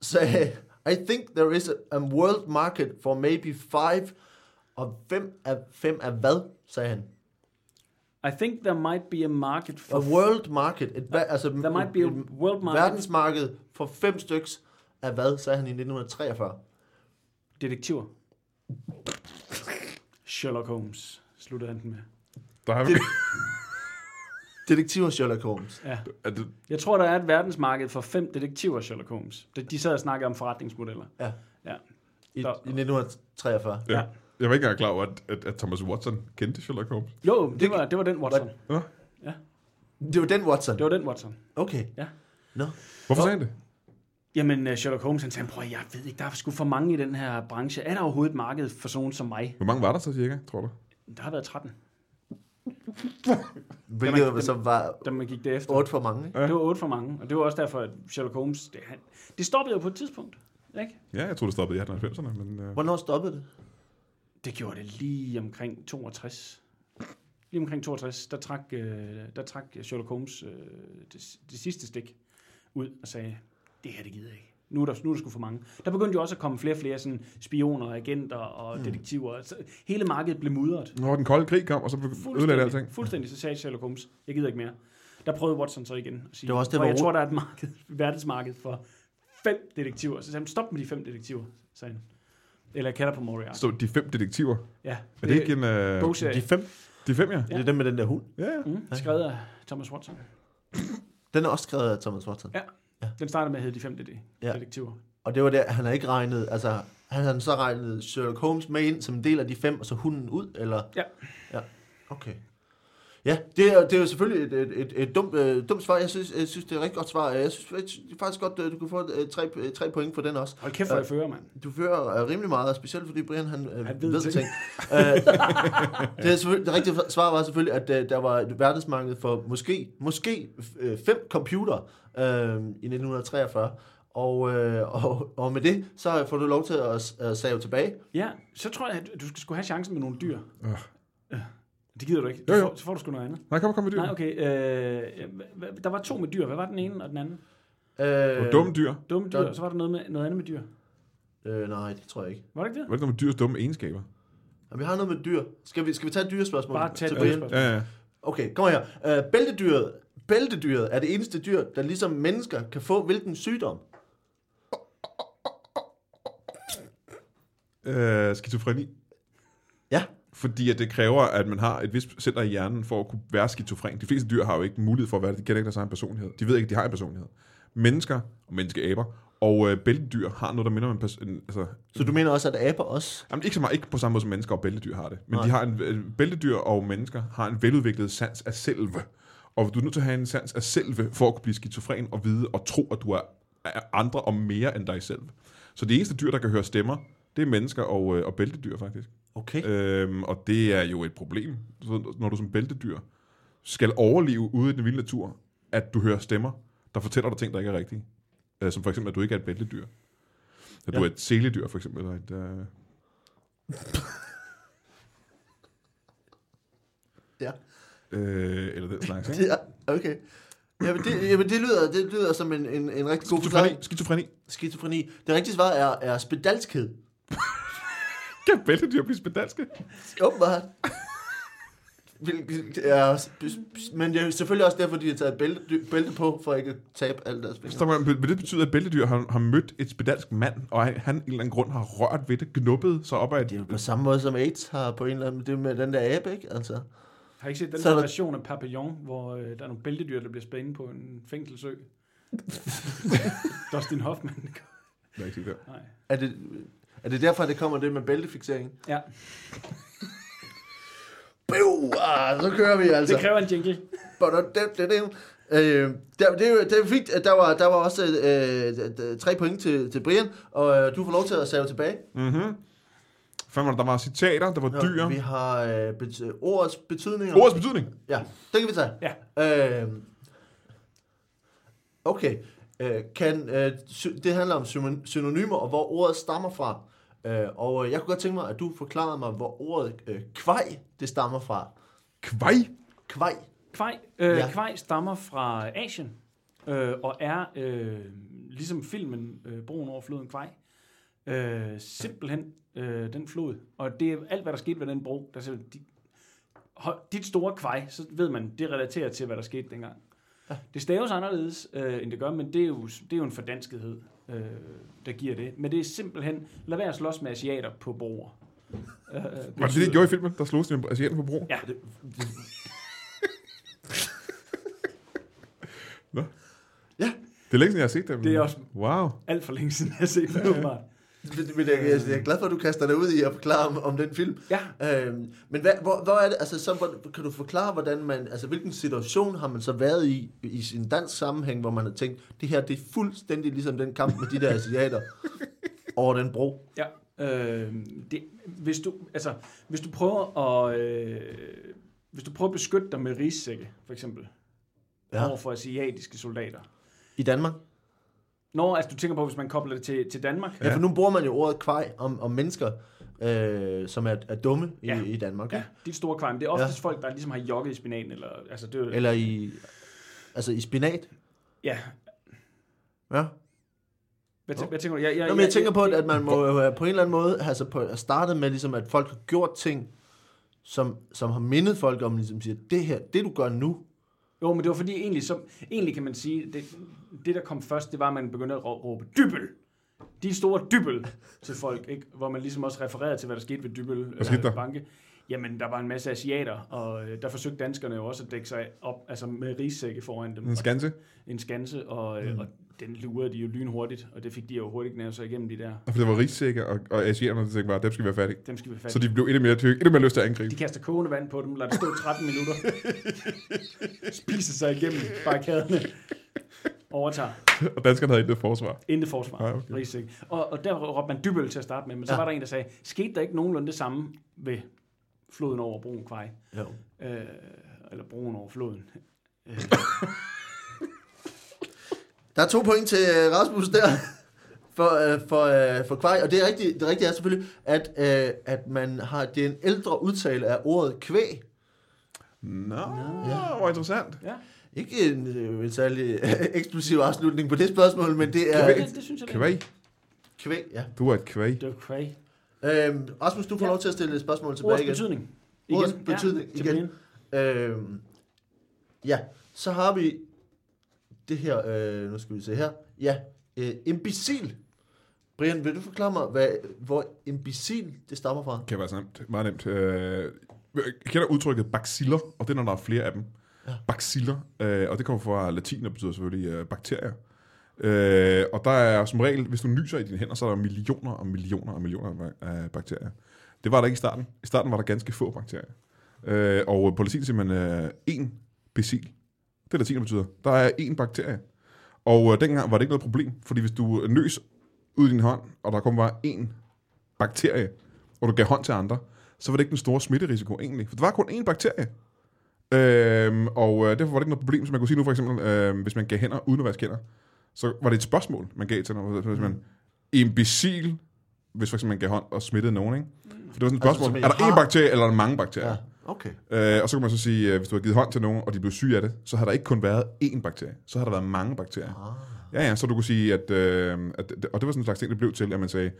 sagde, I think there is a, a world market for maybe five. Og fem af, fem af hvad, sagde han? I think there might be a market for... A world market. Et, va- altså, There might be a world market verdensmarked for fem styks af hvad, sagde han i 1943. detektiver. Sherlock Holmes, sluttede han den med. Der er, Det- Detektiver Sherlock Holmes. Ja. er det, Jeg tror, der er et verdensmarked for fem detektiver, Sherlock Holmes. De, de sad og snakkede om forretningsmodeller. Ja. Ja. I, Så- i 1943. ja. Ja. Jeg var ikke engang klar over, at, at, at Thomas Watson kendte Sherlock Holmes. Jo, det var, det var den Watson. Nå, Det var den Watson. Det var den Watson. Okay. Ja. Nå. hvorfor sagde han det? Jamen, øh, Sherlock Holmes, han sagde, prøv jeg ved ikke, der er sgu for mange i den her branche. Er der overhovedet et marked for sådan som mig? Hvor mange var der så cirka, tror du? Der har været 13, Hvilket Dem- så var da man gik derefter. 8 for mange. Ikke? Ja. Det var 8 for mange, og det var også derfor, at Sherlock Holmes, det, han, det stoppede jo på et tidspunkt. Ikke? Ja, jeg tror det stoppede i 1890'erne, men... Uh, Hvornår stoppede det? Det gjorde det lige omkring 62. Lige omkring 62, der trak, øh, der trak Sherlock Holmes øh, det, det sidste stik ud og sagde, det her, det gider jeg ikke. Nu er der, nu er der sgu for mange. Der begyndte jo også at komme flere og flere sådan, spioner, agenter og detektiver. Så hele markedet blev mudret. Når den kolde krig kom, og så ødelagde det Fuldstændig, alting. fuldstændig, så sagde Sherlock Holmes, jeg gider ikke mere. Der prøvede Watson så igen at sige, Det var også det, "Og hvor jeg Ro- tror, der er et marked, verdensmarked for fem detektiver. Så sagde han, stop med de fem detektiver, sagde han. Eller kalder på Moriarty. Så de fem detektiver. Ja, Er det ikke en... Øh, bogserie. De fem, de fem, ja? ja. det er dem med den der hund. Ja, ja. Mm, skrevet af Thomas Watson. Den er også skrevet af Thomas Watson. Ja. Den starter med at hedde De Fem det Ja. Detektiver. Og det var der, han har ikke regnet, altså, han har så regnet Sherlock Holmes med ind som en del af de fem, og så hunden ud, eller? Ja. Ja, okay. Ja, det er, det er jo selvfølgelig et, et, et, et dumt, øh, dumt svar. Jeg synes, jeg synes, det er et rigtig godt svar. Jeg synes jeg synes faktisk godt, øh, du kan få øh, tre, øh, tre point for den også. Hold kæft, hvor jeg fører, mand. Du fører øh, rimelig meget, specielt fordi Brian han, øh, Han ved ved ting. ting. øh, det, er selvfølgelig- det rigtige svar var selvfølgelig, at øh, der var et verdensmarked for måske, måske øh, fem computer øh, i 1943. Og, øh, og, og med det, så får du lov til at, at save tilbage. Ja, så tror jeg, at du skal skulle have chancen med nogle dyr. Øh. Det gider du ikke. Du Jo, jo. Får, så får du sgu noget andet. Nej, kom, kom med dyr. Nej, okay. Øh, der var to med dyr. Hvad var den ene og den anden? Øh, Og dumme dyr. Dumme dyr, Der- så var der noget, med, noget andet med dyr. Øh, nej, det tror jeg ikke. Var det ikke det? Hvad er det med dyrs dumme egenskaber? Jamen, vi har noget med dyr. Skal vi, skal vi tage et dyrespørgsmål? Bare tag til et dyrespørgsmål. Ja, ja. Okay, kom her. Øh, bæltedyret, bæltedyret er det eneste dyr, der ligesom mennesker kan få hvilken sygdom? Øh, skizofreni. Ja. Fordi at det kræver, at man har et vist center i hjernen for at kunne være skizofren. De fleste dyr har jo ikke mulighed for at være det. De kender ikke deres egen personlighed. De ved ikke, at de har en personlighed. Mennesker og menneskeaber og øh, bæltedyr har noget, der minder om en pers- en, altså, Så du mener også, at aber også? Jamen, ikke så meget, ikke på samme måde som mennesker og bæltedyr har det. Men Nej. de har en, øh, bæltedyr og mennesker har en veludviklet sans af selve. Og du er nødt til at have en sans af selve, for at kunne blive skizofren og vide og tro, at du er, er andre og mere end dig selv. Så det eneste dyr, der kan høre stemmer, det er mennesker og, øh, og bæltedyr faktisk. Okay. Øhm, og det er jo et problem, så når du som bæltedyr skal overleve ude i den vilde natur, at du hører stemmer, der fortæller dig ting, der ikke er rigtige. Øh, som for eksempel, at du ikke er et bæltedyr. At du Ja. er et seledyr, for eksempel. Eller et, øh, Ja. Øh, eller den slags, ikke? Er, okay. Jamen det, jamen, det, lyder, det lyder som en, en, en rigtig god forklaring. Skizofreni. Skizofreni. Det rigtige svar er, er spedalskhed. Kan bæltedyr blive spedalske? Åbenbart. Er, men det er selvfølgelig også derfor, de har taget bælte, bælte på, for ikke at tabe alle deres fingre. Vil det betyde, at bæltedyr har, har mødt et spedalsk mand, og han, en eller anden grund har rørt ved det, knuppet sig op af Det er på samme måde som AIDS har på en eller anden... Det med den der abe, ikke? Altså. Har I ikke set den Så er der version af Papillon, hvor øh, der er nogle bæltedyr, der bliver spændt på en fængselsø? Dustin Hoffman. Jeg er ikke sikker. Nej. Er det, er det derfor, det kommer det med bæltefixering? Ja, Bøv! Ah, så kører vi altså. det kræver en jingle. Øh, der, det, er jo, det er fint, at der var, der var også øh, øh, tre point til, til Brian, og øh, du får lov til at save tilbage. Mm-hmm. Fanden var der, der var citater, der var Nå, dyr. Vi har øh, bet, ordets betydninger. Ordets betydning. Ja, det kan vi tage. Ja. Øh, okay. Øh, kan, øh, sy- det handler om syno- synonymer, og hvor ordet stammer fra. Øh, og øh, jeg kunne godt tænke mig, at du forklarede mig, hvor ordet øh, kvej, det stammer fra. Kvaj. Kvej. Kvej, øh, Ja. ja. kvej stammer fra Asien, øh, og er, øh, ligesom filmen øh, Broen over floden Kvej, øh, simpelthen øh, den flod. Og det er alt, hvad der skete ved den bro. Der, er de, hold- dit store kvej, så ved man, det relaterer til, hvad der skete dengang. Ja. Det staves anderledes, øh, end det gør, men det er jo, det er jo en fordanskethed, øh, der giver det. Men det er simpelthen, lad være at slås med asiater på broer. Øh, Var det det, de gjorde i filmen? Der slogs de med asiaten på bro? Ja, Det er længe siden, jeg har set dem. Det er også- Wow. alt for længe siden, jeg har set det. Men men jeg, jeg, jeg er glad for, at du kaster dig ud i at forklare om, om den film. Ja, Øhm, men hvad, hvor, hvor er det, altså, så, hvor, kan du forklare, hvordan man, altså, hvilken situation har man så været i, i sin dansk sammenhæng, hvor man har tænkt, det her, det er fuldstændig ligesom den kamp med de der asiater over den bro. Ja, øh, det, hvis, du, altså, hvis du prøver at øh, hvis du prøver at beskytte dig med rissække, for eksempel, ja. over for asiatiske soldater. I Danmark? Nå, altså du tænker på, hvis man kobler det til, til Danmark? Ja, for nu bruger man jo ordet kvej om, om mennesker, øh, som er, er dumme i, Ja. i Danmark. Ja, de store kvejm. Det er oftest ja. folk, der ligesom har jogget i spinaten. Eller, altså, det er, Eller i, altså i spinat. Ja, Ja. hvad, tæ- hvad tænker du? Jeg, jeg, Nå, men jeg tænker på, at, man må have på en eller anden måde altså på, at starte med, ligesom, at folk har gjort ting, som, som har mindet folk om, ligesom siger, det her, det du gør nu, Jo, men det var fordi egentlig, så, egentlig kan man sige, det, det der kom først, det var, at man begyndte at rå- råbe dybbel. De store dybbel til folk, ikke? hvor man ligesom også refererede til, hvad der skete ved dybbel Hvad skete der? banke. Jamen, der var en masse asiater, og øh, der forsøgte danskerne jo også at dække sig op, altså med rigsække foran dem. En skanse. En skanse, og, øh, og den lurede de jo lynhurtigt, og det fik de jo hurtigt knævet sig igennem de der. Og for det var rigssikker, og, og asiaterne tænkte bare, dem skal vi være i. Dem skal vi fat Så i. de blev endnu mere tykke, endnu mere lyst til at angribe. De kaster kogende vand på dem, lader det stå 13 minutter. Spiser sig igennem barrikaderne. Overtager. Og danskerne havde intet forsvar. Intet forsvar. Nej, okay. okay. og, og der råbte man dybøl til at starte med, men så Ja. var der en, der sagde, skete der ikke nogenlunde det samme ved floden over broen Kvej? jo. Øh, eller broen over floden. Øh, Der er to point til øh, Rasmus der, for, øh, for, øh, for kvaj, og det er rigtigt, det rigtige er selvfølgelig, at, øh, at man har, det er en ældre udtale af ordet kvæg. Nå, hvor interessant. ja, Ikke en, øh, en særlig øh, eksplosiv afslutning på det spørgsmål, men det er det, det synes jeg, det er. Kvæg. kvæg, ja. Du er et kvæg. Det var Kvej. Øhm, Rasmus, du får Ja. lov til at stille et spørgsmål tilbage Ordets igen. betydning. Ordets betydning til igen. Øhm, ja, så har vi det her, øh, nu skal vi se her. Ja, øh, imbecil. Brian, vil du forklare mig, hvad, hvor imbecil det stammer fra? Kan være nemt. Meget nemt. Øh, jeg kender udtrykket baciller, og det er, når der er flere af dem. Ja. Baxiller, øh, og det kommer fra latin, og betyder selvfølgelig øh, bakterier. Øh, og der er som regel, hvis du nyser i dine hænder, så er der millioner og millioner og millioner af bakterier. Det var der ikke i starten. I starten var der ganske få bakterier. Øh, og på latin siger man øh, en becil. Det er latin, der betyder. Der er én bakterie. Og øh, dengang var det ikke noget problem, fordi hvis du nøs ud i din hånd, og der kom bare én bakterie, og du gav hånd til andre, så var det ikke den store smitterisiko egentlig. For der var kun én bakterie. Øhm, og øh, derfor var det ikke noget problem, som man kunne sige nu for eksempel, øh, hvis man gav hænder uden at vaske hænder, så var det et spørgsmål, man gav til nogen. Hvis man imbecil, hvis for eksempel man gav hånd og smittede nogen, ikke? For det var sådan et Altså, spørgsmål, som er der har- én bakterie, eller er der mange bakterier? Ja, okay. Øh, og så kan man så sige, øh, hvis du har givet hånd til nogen, og de blev syge af det, så har der ikke kun været én bakterie, så har der været mange bakterier. Ah. Ja, ja, så du kunne sige, at, øh, at og det var sådan en slags ting, det blev til, at man sagde,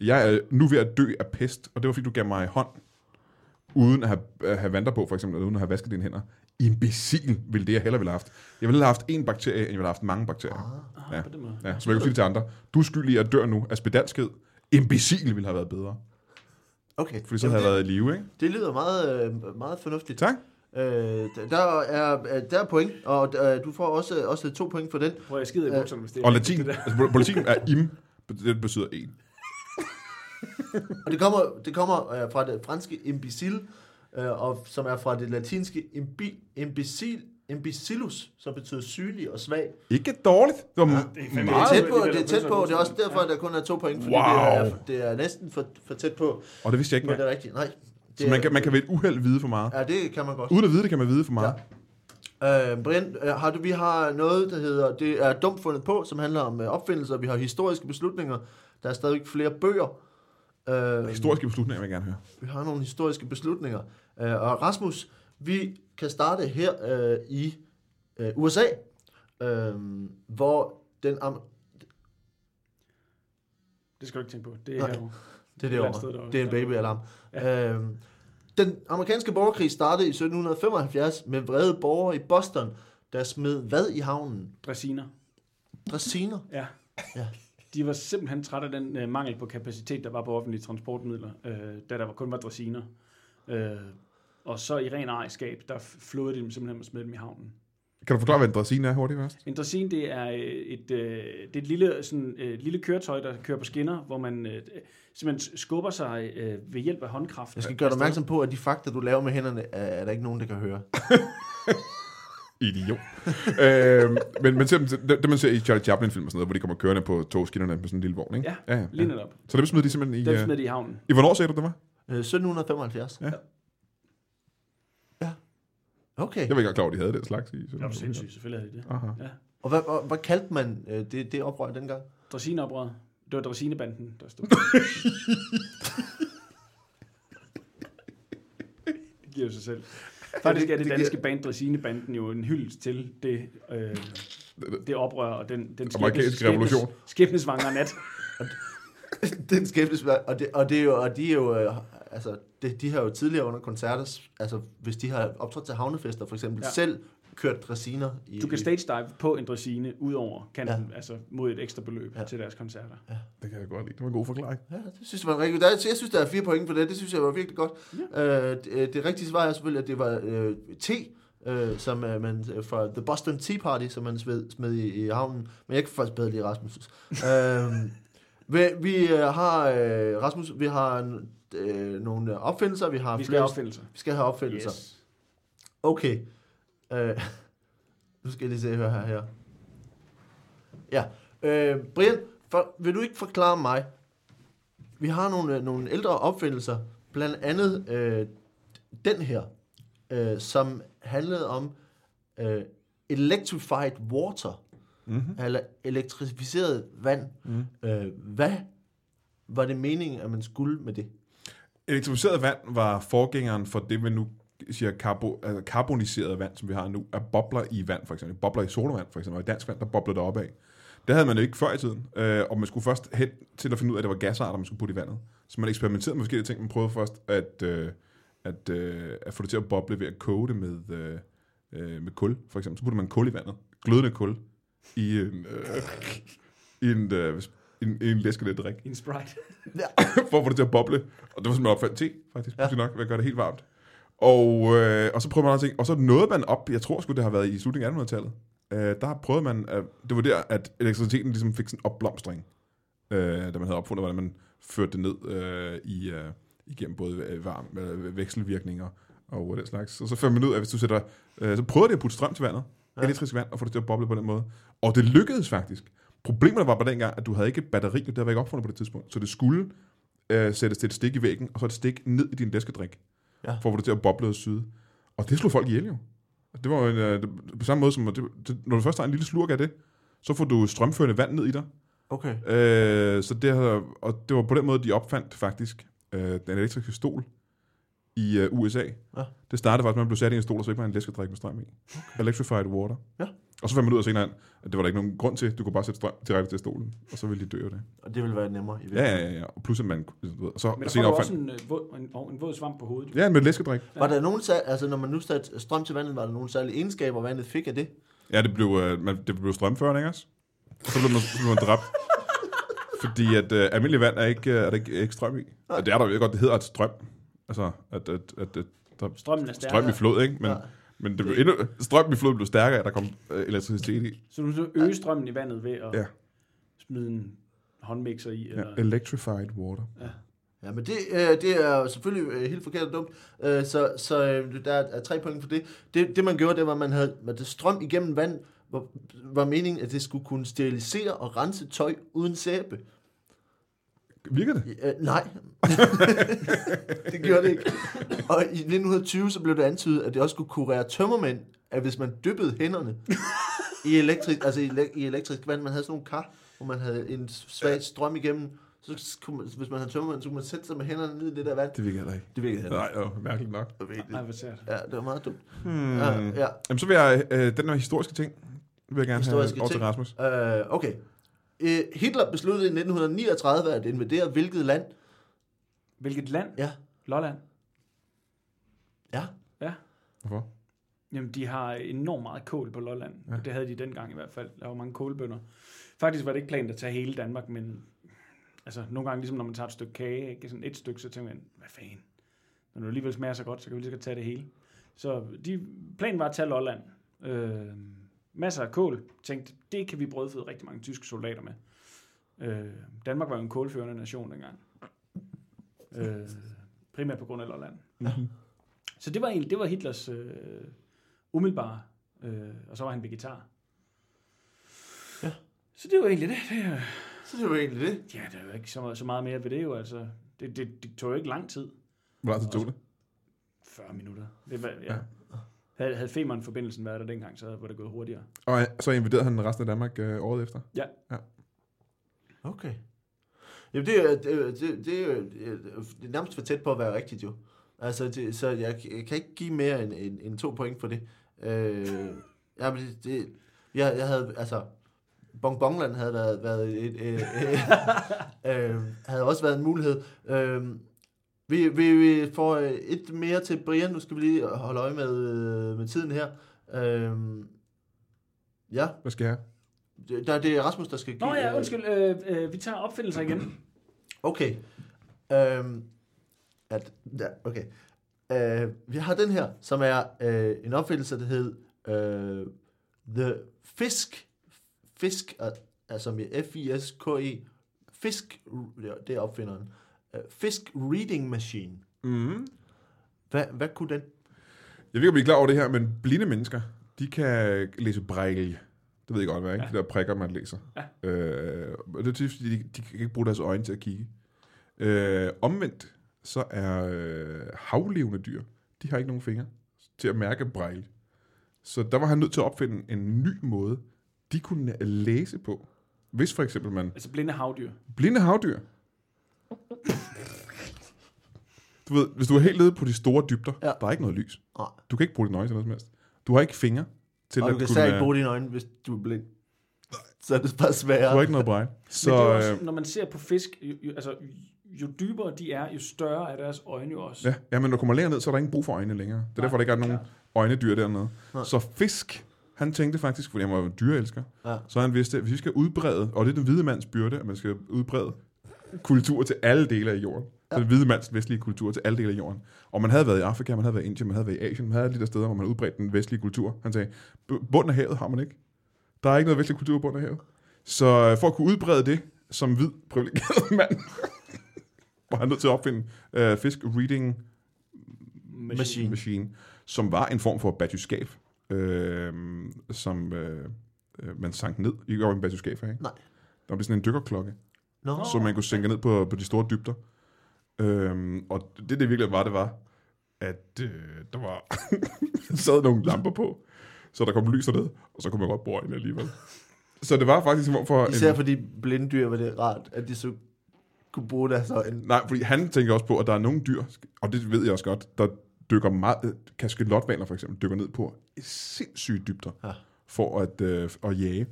jeg er nu ved at dø af pest, og det var fordi, du gav mig hånd, uden at have, have vandre på, for eksempel, eller uden at have vasket dine hænder. Imbecil ville det, jeg hellere ville have haft. Jeg ville have haft én bakterie, end jeg ville have haft mange bakterier. Ah, Ja. på den måde. Ja, så man kunne sige det til andre. Du er skyldig i at dør nu af spedalskhed. Imbecil ville have været bedre. Okay. Fordi så Jamen, havde jeg været i live, ikke? det, lyder meget, øh, meget fornuftigt. Tak. Øh, der, er, øh, der er point, og øh, du får også, også to point for den. Prøv at skide i bukserne, hvis det er Og latin, det der. altså på latin er im, det betyder en. Og det kommer, det kommer øh, fra det franske imbecil, øh, og som er fra det latinske imbi, imbecil, imbecillus, som betyder sygelig og svag. Ikke dårligt. Det var Ja, ja, det er fandme Det er meget. tæt på, det er er tæt på. Det er også derfor, at der kun er to point, fordi Wow. det, er, det er næsten for, for tæt på, Og det vidste jeg ikke det rigtige. Nej. Det Så man er- kan, man kan ved et uheld vide for meget. Ja, det kan man godt. Uden at vide det, kan man vide for meget. Øh, Brian, øh, har du, vi har noget, der hedder, det er dumt fundet på, som handler om øh, opfindelser. Vi har historiske beslutninger. Der er stadig flere bøger. Øh, Historiske beslutninger vil jeg gerne høre. Vi har nogle historiske beslutninger. Øh, og Rasmus, vi kan starte her øh, i øh, USA, øh, hvor den... Am- Det skal du ikke tænke på. Det er Nej. jo... det er Et eller andet derovre. sted derovre. Det er en babyalarm. Ja. Øh, den amerikanske borgerkrig startede i 1775 med vrede borgere i Boston, der smed hvad i havnen? Dræsiner. Dræsiner. Ja. Ja. De var simpelthen trætte af den øh, mangel på kapacitet, der var på offentlige transportmidler, øh, da der var, kun var dræsiner. Øh, og så i ren ejerskab, der flåede de dem simpelthen og smed dem i havnen. Kan du forklare, hvad en dræsine er hurtigt først? En dræsin, det er øh, et, øh, det er et lille, sådan, øh, lille køretøj, der kører på skinner, hvor man øh, simpelthen skubber sig øh, ved hjælp af håndkraft. Jeg skal gøre dig opmærksom på, at de fakta, du laver med hænderne, er, er der ikke nogen, der kan høre. Idiot. øhm, men, men det, det, det, man ser i Charlie Chaplin-film og sådan noget, hvor de kommer kørende på togskinnerne med sådan en lille vogn, ikke? Ja, ja, ja, Lige ja. netop. Så det smed de simpelthen i... Dem øh, smed de i havnen. I hvornår sagde du, det var? Øh, 1775. Ja. Ja. Okay. Jeg var ikke klar over, at de havde den slags i. Det er jo sindssygt, selvfølgelig er det det. Aha. Ja. Og hvad, hvad, hvad kaldte man øh, det, det oprør dengang? Dressineoprøret. Det var Dressinebanden, der stod. det giver jo sig selv. Faktisk er det danske band Dressinebanden jo en hyldest til det, øh, det oprør og den, den Amerikanske revolution. skæbnesvangre nat. den skæbnesværd, og det, og det er jo, og de er jo, øh, altså, det, de har jo tidligere under koncerter, altså hvis de har optrådt til havnefester for eksempel, ja. selv kørt dressiner i... Du kan stage dive på en dressine ud over kanten, Ja. altså mod et ekstra beløb Ja. ja. til deres koncerter. Det kan jeg godt lide. Det var en god forklaring. Ja, det synes jeg var rigtig der, Jeg synes, der er fire point for det. Det synes jeg var virkelig godt. Ja. Øh, det, det rigtige svar er selvfølgelig, at det var øh, te, øh, som øh, man øh, fra The Boston Tea Party, som man smed, smed i, i havnen. Men jeg kan faktisk bedre lide Rasmus. øh, vi vi øh, har, øh, Rasmus, vi har en, øh, nogle opfindelser. Vi har Vi skal flere have opfindelser. Vi skal have opfindelser. Yes. Okay. Øh, nu skal jeg lige se høre her. her. Ja. Øh, Brian, for, vil du ikke forklare mig? Vi har nogle, øh, nogle ældre opfindelser. Blandt andet øh, den her, øh, som handlede om øh, electrified water. Mm-hmm. Eller elektrificeret vand. Mm. Øh, hvad var det meningen, at man skulle med det? Elektrificeret vand var forgængeren for det, vi nu siger karbo, altså karboniseret vand, som vi har nu, er bobler i vand, for eksempel. Bobler i sodavand, for eksempel, og i dansk vand, der bobler det op af. Det havde man jo ikke før i tiden, øh, og man skulle først hen til at finde ud af, at det var gasarter, man skulle putte i vandet. Så man eksperimenterede med forskellige ting. Man prøvede først at, øh, at, øh, at få det til at boble ved at koge det med, øh, øh, med kul, for eksempel. Så puttede man kul i vandet, glødende kul, i en, øh, i en, øh, en, en læskelet drik En Sprite. for at få det til at boble. Og det var simpelthen opfandt te, faktisk, Ja. ja. nok, ved at gøre det helt varmt. Og, øh, og så prøvede man andre ting, og så nåede man op, jeg tror sgu, det har været i slutningen af 1800-tallet, øh, der prøvede man, at, det var der, at elektriciteten ligesom fik sådan en opblomstring, øh, da man havde opfundet, hvordan man førte det ned øh, i, øh, igennem både øh, varm, øh, vekselvirkninger og den slags. Og så fandt man ud af, at hvis du sætter, øh, så prøvede de at putte strøm til vandet, Ja. elektrisk vand, og få det til at boble på den måde. Og det lykkedes faktisk. Problemet var på den gang, at du havde ikke et batteri, og det var ikke opfundet på det tidspunkt. Så det skulle øh, sættes til et stik i væggen, og så et stik ned i din læskedrik, Ja. for at få det til at boble og syde. Og det slog folk ihjel jo. Det var en, øh, det, på samme måde som, det, det, når du først har en lille slurk af det, så får du strømførende vand ned i dig. Okay. Øh, så det, og det var på den måde, de opfandt faktisk øh, den elektriske stol i øh, USA. Ja. Det startede faktisk med, at man blev sat i en stol, og så ikke var en læskedrik med strøm i. Okay. Electrified water. Ja. Og så fandt man ud af senere, at det var der ikke nogen grund til. Du kunne bare sætte strøm direkte til stolen, og så ville de dø af det. Og det ville være nemmere i Ja, ja, ja. ja. Og plus at man... du ved, Og så Men der senere du også opfandt... en, øh, våd, en, en våd svamp på hovedet. Ja, med læskedrik. Var der nogen, altså når man nu satte strøm til vandet, var der nogle særlige egenskaber, vandet fik af det? Ja, det blev, øh, man, det blev strømførende, ikke også? Og så blev man, så blev man dræbt. Fordi at øh, almindelig vand er ikke, øh, er der ikke, ikke strøm i. Og det er der jo godt, det hedder et strøm. Altså, at, at, at, at der Strømmen er stærkere. strøm i flod, ikke? Men, Ja. Men det blev endnu, strøm i flod blev stærkere, at der kom øh, elektricitet i. Så du så øge strømmen i vandet ved at Ja. smide en håndmixer i. Ja, Eller, electrified water. Ja, men det, øh, det er jo selvfølgelig øh, helt forkert og dumt. Øh, så så øh, der er, tre point for det. det. Det man gjorde, det var, at man havde med det strøm igennem vand, var, var meningen, at det skulle kunne sterilisere og rense tøj uden sæbe. Virker det? Øh, nej, det gjorde det ikke. Og i 1920 så blev det antydet, at det også skulle kurere tømmermænd, at hvis man dyppede hænderne i elektrisk, altså i, i elektrisk vand, man havde sådan nogle kar, hvor man havde en svag strøm igennem, så kunne man, hvis man havde tømmermænd, så kunne man sætte sig med hænderne ned i det der vand. Det virker heller ikke. Det virkede heller Nej, det var mærkeligt nok. ikke. Ej, hvor sært. Ja, det var meget dumt. Hmm. Ja, ja. Jamen, så vil jeg, øh, den her historiske ting, vil jeg gerne Historiske have over til. Rasmus. Øh, okay. Øh, Hitler besluttede i 1939 at invadere hvilket land? Hvilket land? Ja. Lolland. Ja. Ja. Hvorfor? Jamen, de har enormt meget kål på Lolland. Ja. Ja. Det havde de dengang i hvert fald. Der var mange kålbønder. Faktisk var det ikke planen at tage hele Danmark, men altså, nogle gange, ligesom når man tager et stykke kage, ikke? sådan et stykke, så tænker man, hvad fanden? Når det alligevel smager så godt, så kan vi lige så godt tage det hele. Så de, planen var at tage Lolland. Øh, masser af kål. Tænkte, det kan vi brødføde rigtig mange tyske soldater med. Øh, Danmark var jo en kålførende nation dengang. Øh, primært på grund af Lolland. Mm-hmm. Så det var egentlig, det var Hitlers øh, umiddelbare, øh, og så var han vegetar. Ja. Så det var egentlig det. det er, Så det var egentlig det. ja, der er jo ikke så meget, så meget mere ved det jo, altså. Det, det, det tog jo ikke lang tid. Hvor lang tid tog det? 40 minutter. Det var, ja. Ja. Havde, havde Femern-forbindelsen været der dengang, så var det gået hurtigere. Og øh, så invaderede han resten af Danmark øh, året efter. Okay. Jamen, det, er- det, er- det, det, er jo- det er nærmest for tæt på at være rigtigt, jo. Altså, det, så jeg, jeg kan ikke give mere end, end, end to point for det. Øh, jamen, det, det jeg, jeg havde, altså, Bonbonland havde været, været et, et, et, øh, havde også været en mulighed. Øh, vi, vi, vi får øh, et mere til Brian. Nu skal vi lige holde øje med, øh, med tiden her. Øh, ja, Hvad skal jeg der, det er Rasmus, der skal give... Nå ja, øh, undskyld. Øh, øh, vi tager opfindelser igen. Okay. Øhm, at, ja, okay. Øh, vi har den her, som er øh, en opfindelse, der hed øh, The Fisk. Fisk, altså med F-I-S-K-E. Fisk, det er opfinderen. Uh, Fisk Reading Machine. Mm. Hvad, hvad kunne den? Jeg ved ikke, om I er klar over det her, men blinde mennesker, de kan læse braille. Det ved jeg godt, hvad ikke? Ja. De der prikker, man læser. Ja. Øh, og det er typisk, fordi de, de kan ikke bruge deres øjne til at kigge. Øh, omvendt, så er øh, havlevende dyr, de har ikke nogen fingre til at mærke braille. Så der var han nødt til at opfinde en ny måde, de kunne læse på. Hvis for eksempel man... Altså blinde havdyr. Blinde havdyr. Du ved, hvis du er helt nede på de store dybder, Ja. der er ikke noget lys. Nej. Du kan ikke bruge dine øjne til noget som helst. Du har ikke fingre til Og at du kan kunne... særligt øh, bruge dine øjne, hvis du er blind. Så er det bare Du sværere. har ikke noget braille. Så, Men det er også, øh, når man ser på fisk, jo, jo, altså, jo dybere de er, jo større er deres øjne jo også. ja, ja, men når du kommer længere ned, så er der ingen brug for øjne længere. Det er Nej, derfor, der ikke er nogen klart. øjnedyr dernede. Nej. Så fisk, han tænkte faktisk, fordi han var jo dyreelsker, Ja. så han vidste, at hvis vi skal udbrede, og det er den hvide mands byrde, at man skal udbrede kultur til alle dele af jorden. Ja. Den hvide mands vestlige kultur til alle dele af jorden. Og man havde været i Afrika, man havde været i Indien, man havde været i Asien, man havde alle de der steder, hvor man udbredte den vestlige kultur. Han sagde, "Bu- bunden af havet har man ikke. Der er ikke noget vestlig kultur på bunden af havet. Så øh, for at kunne udbrede det som hvid privilegeret mand, var han nødt til at opfinde uh, fisk reading Machine. machine. machine, som var en form for batyskab, øh, som øh, øh, man sank ned. I går en batyskab, ikke? Nej. Der var sådan en dykkerklokke, Nå. så man kunne sænke ned på, på de store dybder. Øhm, og det, det virkelig var, det var, at øh, der var sad nogle lamper på, så der kom lys derned, og så kunne man godt bruge øjnene alligevel. Så det var faktisk en form for... især en, for de blinde dyr var det rart, at de så kunne bruge deres øjne. Nej, fordi han tænker også på, at der er nogle dyr, og det ved jeg også godt, der dykker meget... øh, Kaskelotvaler for eksempel dykker ned på sindssyge dybder Ja. for at, øh, at jage.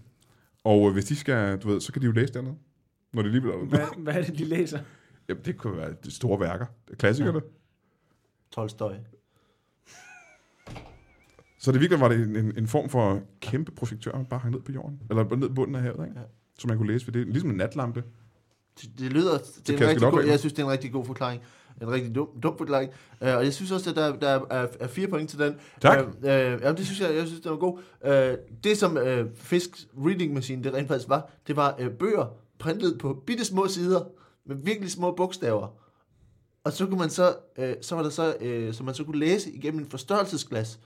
Og øh, hvis de skal, du ved, så kan de jo læse dernede, når de alligevel er Hvad, hvad er det, de læser? Jamen, det kunne være de store værker, klassikerne. Ja. Tolstoy. Så det virkelig var det en, en, en form for kæmpe projektør, man bare hang ned på jorden, eller ned på bunden af havet, ikke? Ja. Så man kunne læse ved det. Ligesom en natlampe. Det, det lyder, det er en rigtig god, jeg synes, det er en rigtig god forklaring. En rigtig dum, dum forklaring. Uh, og jeg synes også, at der, der er, er fire point til den. Tak. Uh, uh, ja, det synes jeg, jeg synes, det var god. Uh, det, som uh, Fisk Reading Machine, det rent faktisk var, det var uh, bøger printet på bitte små sider, med virkelig små bogstaver. Og så kunne man så, uh, så var der så, uh, så man så kunne læse igennem en forstørrelsesglas.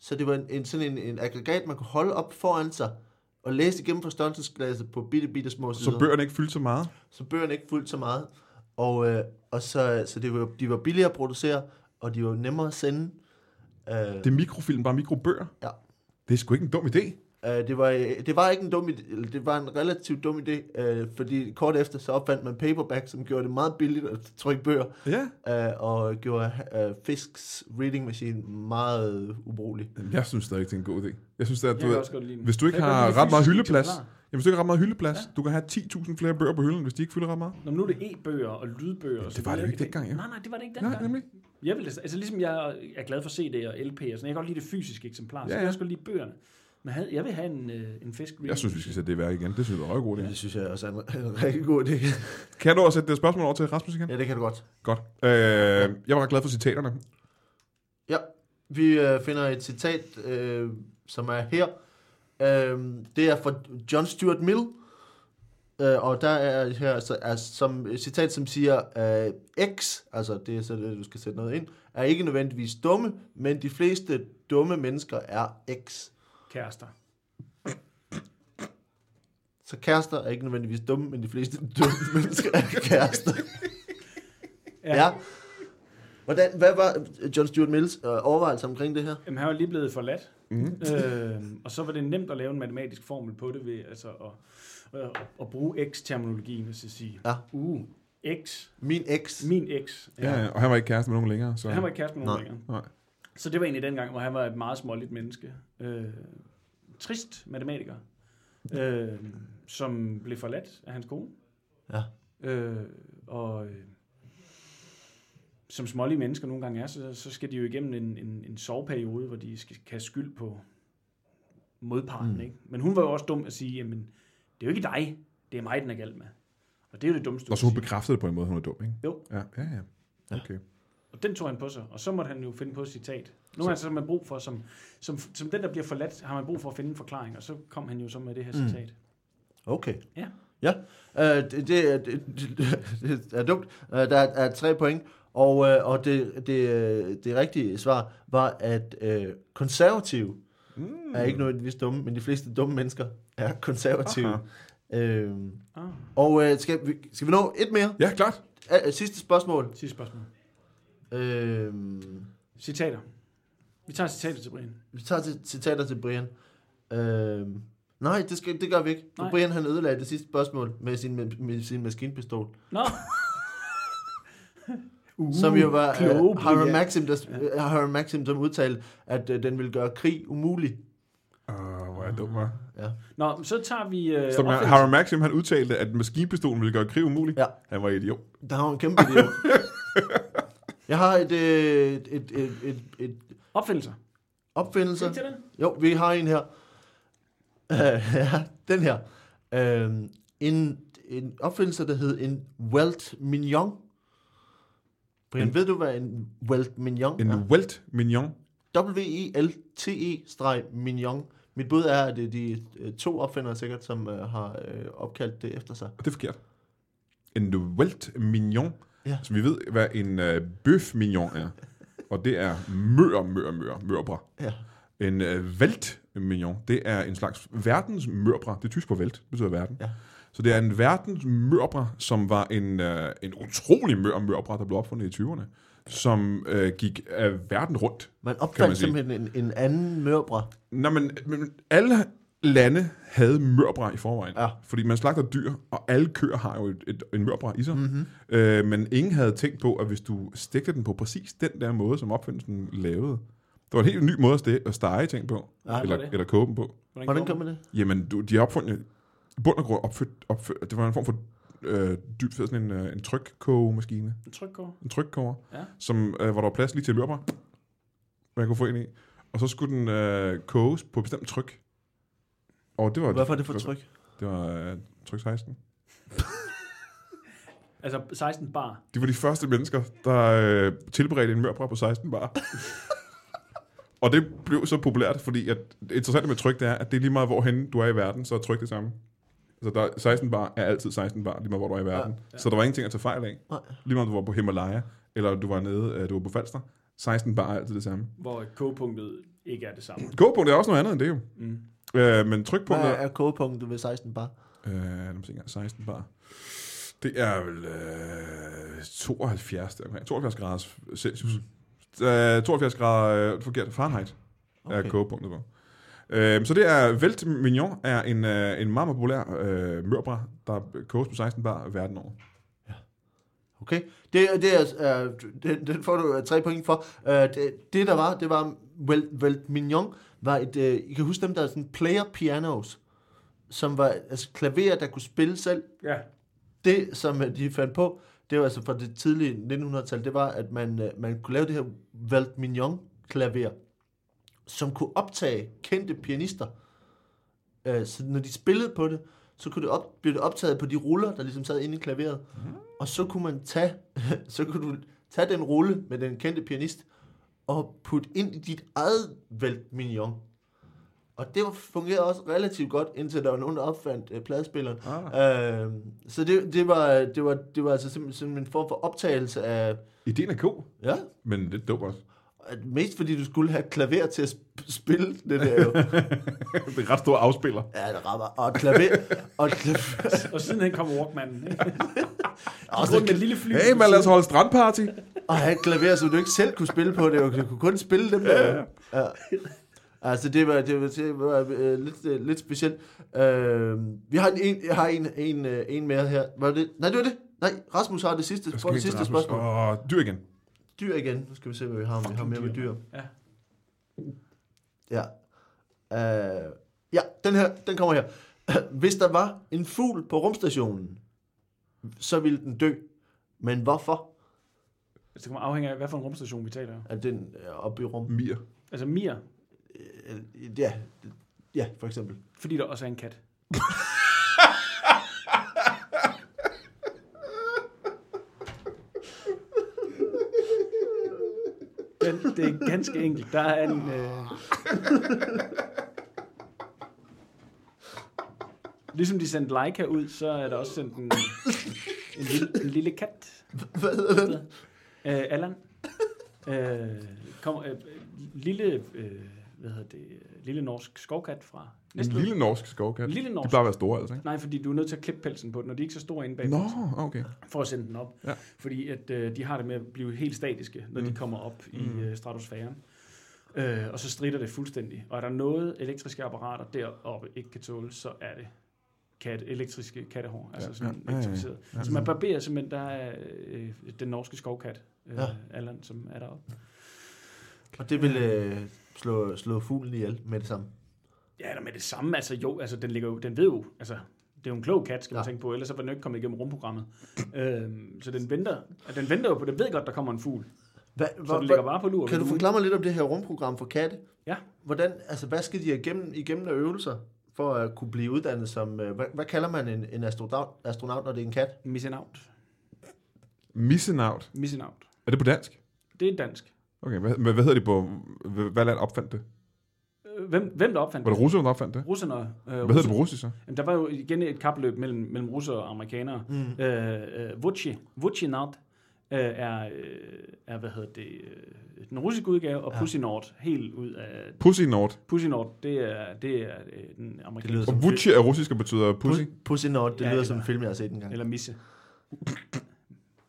Så det var en, en sådan en, en aggregat, man kunne holde op foran sig, og læse igennem forstørrelsesglasset på bitte, bitte små sider Så bøgerne ikke fyldte så meget. så bøgerne ikke fuldt så meget. Og, øh, og så, så det var, de var billigere at producere, og de var nemmere at sende. Øh, Det er mikrofilm, bare mikrobøger. Ja. Det er sgu ikke en dum idé. Øh, det, var, øh, det var ikke en dum idé, det var en relativt dum idé, øh, fordi kort efter så opfandt man paperback, som gjorde det meget billigt at trykke bøger, Ja. øh, og gjorde Fisks reading machine meget ubrugelig. Jeg synes stadig ikke, det er en god idé. Jeg synes, at Jeg du, kan ved, den. hvis du ikke Jeg kan har ret meget hyldeplads, jamen, hvis du ikke har ret meget hyldeplads, Ja. du kan have 10.000 flere bøger på hylden, hvis de ikke fylder ret meget. Nå, men nu er det e-bøger og lydbøger. og det så var det jo ikke dengang, ja. Nej, nej, det var det ikke Nej, dengang. nemlig. Jeg vil, altså ligesom jeg er glad for CD og LP og sådan, jeg kan godt lide det fysiske eksemplar, så Ja, ja, ja. jeg også godt lide bøgerne. Men havde, jeg vil have en, øh, en fisk reading. Jeg synes, vi skal sætte det i værk igen. Det synes jeg var en god idé. Det synes jeg også er en, en rigtig god idé. Kan du også sætte det spørgsmål over til Rasmus igen? ja, det kan du godt. Godt. Øh, jeg var ret glad for citaterne. Ja, vi øh, finder et citat, øh, som er her. Øh, det er fra John Stuart Mill, øh, og der er her altså, er som et citat, som siger, øh, X, altså det er så det, du skal sætte noget ind, er ikke nødvendigvis dumme, men de fleste dumme mennesker er X. Kærester. Så kærester er ikke nødvendigvis dumme, men de fleste dumme mennesker er kærester. Ja. Hvordan, hvad var John Stuart Mills øh, overvejelse omkring det her? Jamen, han var lige blevet forladt. Mm. øh, og så var det nemt at lave en matematisk formel på det ved altså at, at, at bruge x-terminologien og så sige, Ja. uh, x, Min eks. min x. Ja, ja, og han var ikke kæreste med nogen længere. Så. Han var ikke kæreste med nogen Nej. længere. Nej. Så det var egentlig den gang, hvor han var et meget småligt menneske. Øh, trist matematiker, øh, som blev forladt af hans kone. Ja. Øh, og øh, som smålige mennesker nogle gange er, så, så skal de jo igennem en, en, en soveperiode, hvor de skal kaste skyld på modparten. Mm. Ikke? Men hun var jo også dum at sige, jamen, det er jo ikke dig, det er mig, den er galt med. Og det er jo det dummeste. Og så hun bekræftede det på en måde, hun er dum, ikke? Jo. Ja, ja, ja. Okay. Og den tog han på sig, og så måtte han jo finde på et citat. Nu Så- har så man brug for, som, som, som den, der bliver forladt, har man brug for at finde en forklaring, og så kom han jo så med det her Mm. citat. Okay. Ja. Ja, øh, det, det, er- det, det, det er dumt. Øh, der er, er tre point, og, øh, og det, det, øh, det rigtige svar var, at øh, konservative Mm. er ikke nødvendigvis dumme, men de fleste dumme mennesker er konservative. Aha. Øh, Ah, og øh, skal, vi, skal vi nå et mere? Ja, klart. Uh, sidste spørgsmål. sidste spørgsmål. Øh, Citater. Vi tager citater til Brian. vi tager citater til Brian. Øh, nej, det, skal, det gør vi ikke. For Nej. Brian han ødelagde det sidste spørgsmål med sin, med, med sin maskinpistol. Nå! uh, Som jo var kloge, uh, Brian. Maxim, der, uh, Hiram Maxim, som udtalte, at uh, den ville gøre krig umulig. Åh, hvor er jeg dum, hva'? Ja. Nå, så tager vi... Øh, Stop, opfindelse- Harry Maxim, han udtalte, at maskinpistolen ville gøre krig umulig. Ja. Han var idiot. Der har en kæmpe idiot. Jeg har et, øh, et, et, et, et, et Opfindelser. opfindelse. Skal vi til den? Jo, vi har en her. Uh, ja, den her. Uh, en, en opfindelse, der hed en Welt Mignon. Brian, En- ved du, hvad en Welt Mignon En er? welt mignon. W-E-L-T-E Mignon. Mit bud er, at det er de øh, to opfindere sikkert, som uh, har øh, opkaldt det efter sig. Og det er forkert. En welt mignon, Ja. som vi ved, hvad en uh, bøf mignon er. Og det er mør, mør, mør, mørbra. Ja. En uh, welt mignon, det er en slags verdens mørbra. Det er tysk på det betyder verden. Ja. Så det er en verdens mørbra, som var en, uh, en utrolig mør mørbra, der blev opfundet i 20'erne, som uh, gik uh, verden rundt. Man opfandt man simpelthen en, en anden mørbra. Nå, men, men alle lande havde mørbra i forvejen. Ja. Fordi man slagter dyr, og alle køer har jo et, et, en mørbra i sig. Mm. Mm-hmm. Øh, men ingen havde tænkt på, at hvis du stegte den på præcis den der måde, som opfindelsen lavede, det var en helt ny måde at, ste- at stege ting på, Ja, eller, eller koge dem på. Hvordan gør man det? Jamen, du, de har opfundet, i bund og grund opført, opført, det var en form for øh, dybt sådan en, øh, en trykkogemaskine, En trykkår. en trykkoger, Ja. som, øh, hvor der var plads lige til et mørbra, man kunne få ind i. Og så skulle den øh, koges på et bestemt tryk. Og det var, Hvorfor er det for tryk? Det var øh, tryk 16. Altså 16 bar. De var de første mennesker, der øh, tilberedte en mørbra på 16 bar. og det blev så populært, fordi at det interessante med tryk, det er, at det er lige meget, hvorhen du er i verden, så er tryk det samme. Så der, 16 bar er altid 16 bar, lige meget hvor du er i verden. Ja, ja. Så der var ingenting at tage fejl af. Nej. Lige meget du var på Himalaya, eller du var nede, øh, du var på Falster. 16 bar er altid det samme. Hvor kogepunktet ikke er det samme. Kogepunkt er også noget andet end det jo. Mm. Øh, men Hvad trykpunktet... er kogepunktet ved 16 bar? Øh, lad mig se engang. 16 bar. Det er vel øh, 72, der omkring. 72 grader Celsius. Øh, 72 grader øh, forkert Fahrenheit okay. er kogepunktet på. Øh, så det er Velt Mignon er en, øh, en meget, meget populær øh, mørbra, der koges på 16 bar verden over. Okay, det, det er, uh, den, den får du uh, tre point for. Uh, det, det, der var, det var, Vel, Vel Mignon var et, uh, I kan huske dem, der er sådan player pianos, som var altså klaver, der kunne spille selv. Ja. Det, som de fandt på, det var altså fra det tidlige 1900-tal, det var, at man, uh, man kunne lave det her Vel Mignon klaver, som kunne optage kendte pianister. Uh, så når de spillede på det, så kunne det op, blive det optaget på de ruller, der ligesom sad inde i klaveret. Og så kunne man tage, så kunne du tage den rulle med den kendte pianist, og putte ind i dit eget Velt Mignon. Og det var- fungerede også relativt godt, indtil der var nogen, der opfandt øh, pladespilleren. Ah. Øh, så det, det, var, det, var, det var altså simpelthen, simpelthen en form for optagelse af, Ideen er god, ja, men lidt dum også. at mest fordi du skulle have et klaver til at sp- spille det der jo. det er ret stor afspiller. ja, det rammer. Og klaver, og klaver, Og siden hen kom Walkmanen. Ikke? også med et lille fly. Hey, man lad os holde strandparty. Og have et klaver, som du ikke selv kunne spille på. Det var, du kunne kun spille dem der. Ja. Altså, det var, det var, det var øh, lidt, øh, lidt specielt. Øh, vi har en, jeg har en, en, øh, en mere her. Var det? Nej, det var det. Nej, Rasmus har det sidste, får det sidste Rasmus. spørgsmål. Åh, dyr igen. Dyr igen. Nu skal vi se, hvad vi har. Om vi har mere med dyr. Ja. Ja. Uh, ja, den her, den kommer her. Hvis der var en fugl på rumstationen, så ville den dø. Men hvorfor? Altså, det kommer afhænge af, hvad for en rumstation vi taler om. Er den er oppe i rum? Mir. Altså Mir, Øh, Ja, ja, for eksempel. fordi der også er en kat. Den, det er ganske enkelt. Der er en... Øh... Ligesom de sendte Leica ud, så er der også sendt en, en, lille, en lille kat. Hvad hedder den? Øh, Allan. Øh, kommer, øh, lille, øh, hvad hedder det, lille norsk skovkat fra En Næstved. lille norsk skovkat. En lille norsk. De plejer at være store, altså, ikke? Nej, fordi du er nødt til at klippe pelsen på den, og de er ikke så store inde bag Nå, okay. for at sende den op. Ja. Fordi at, øh, de har det med at blive helt statiske, når mm. de kommer op i øh, stratosfæren. Øh, og så strider det fuldstændig. Og er der noget elektriske apparater deroppe ikke kan tåle, så er det kat, elektriske kattehår, altså sådan ja, ja, ja. elektrificeret. Så man barberer simpelthen, der er øh, den norske skovkat, øh, Ja. Allan, som er deroppe. Og det vil øh, slå, slå fuglen ihjel med det samme. Ja, eller med det samme, altså jo, altså den, ligger jo, den ved jo, altså det er jo en klog kat, skal man Ja. tænke på, ellers så var den jo ikke kommet igennem rumprogrammet. øhm, så den venter, den venter jo på, den ved godt, der kommer en fugl, Hvad, så den ligger bare på lur. kan du forklare mig lidt om det her rumprogram for katte? Ja. Hvordan, altså, hvad skal de igennem, igennem af øvelser for at kunne blive uddannet som... Øh, hvad, hvad kalder man en, en astronaut, astronaut, når det er en kat? Missing out. Missing out. Missing out. Er det på dansk? Det er dansk. Okay, hvad, hvad hedder de på... Hvad hvad land opfandt det? Øh, Hvem, hvem der opfandt Var det russerne, der opfandt det? Russerne. Øh, Hvad hedder det på russisk så? Jamen, der var jo igen et kapløb mellem, mellem russere og amerikanere. Mm. Øh, øh, Vucci, Vucci Nord øh, er, øh, er, hvad hedder det, den russiske udgave, og ja. Pussy Nord helt ud af... Pussy Nord. Pussy Nord, det er, det er den lyder amerikanske... som- Og Vucci er russisk og betyder pussy. Pussy Nord, det Ja, lyder eller- som en film, jeg har set engang. Eller misse.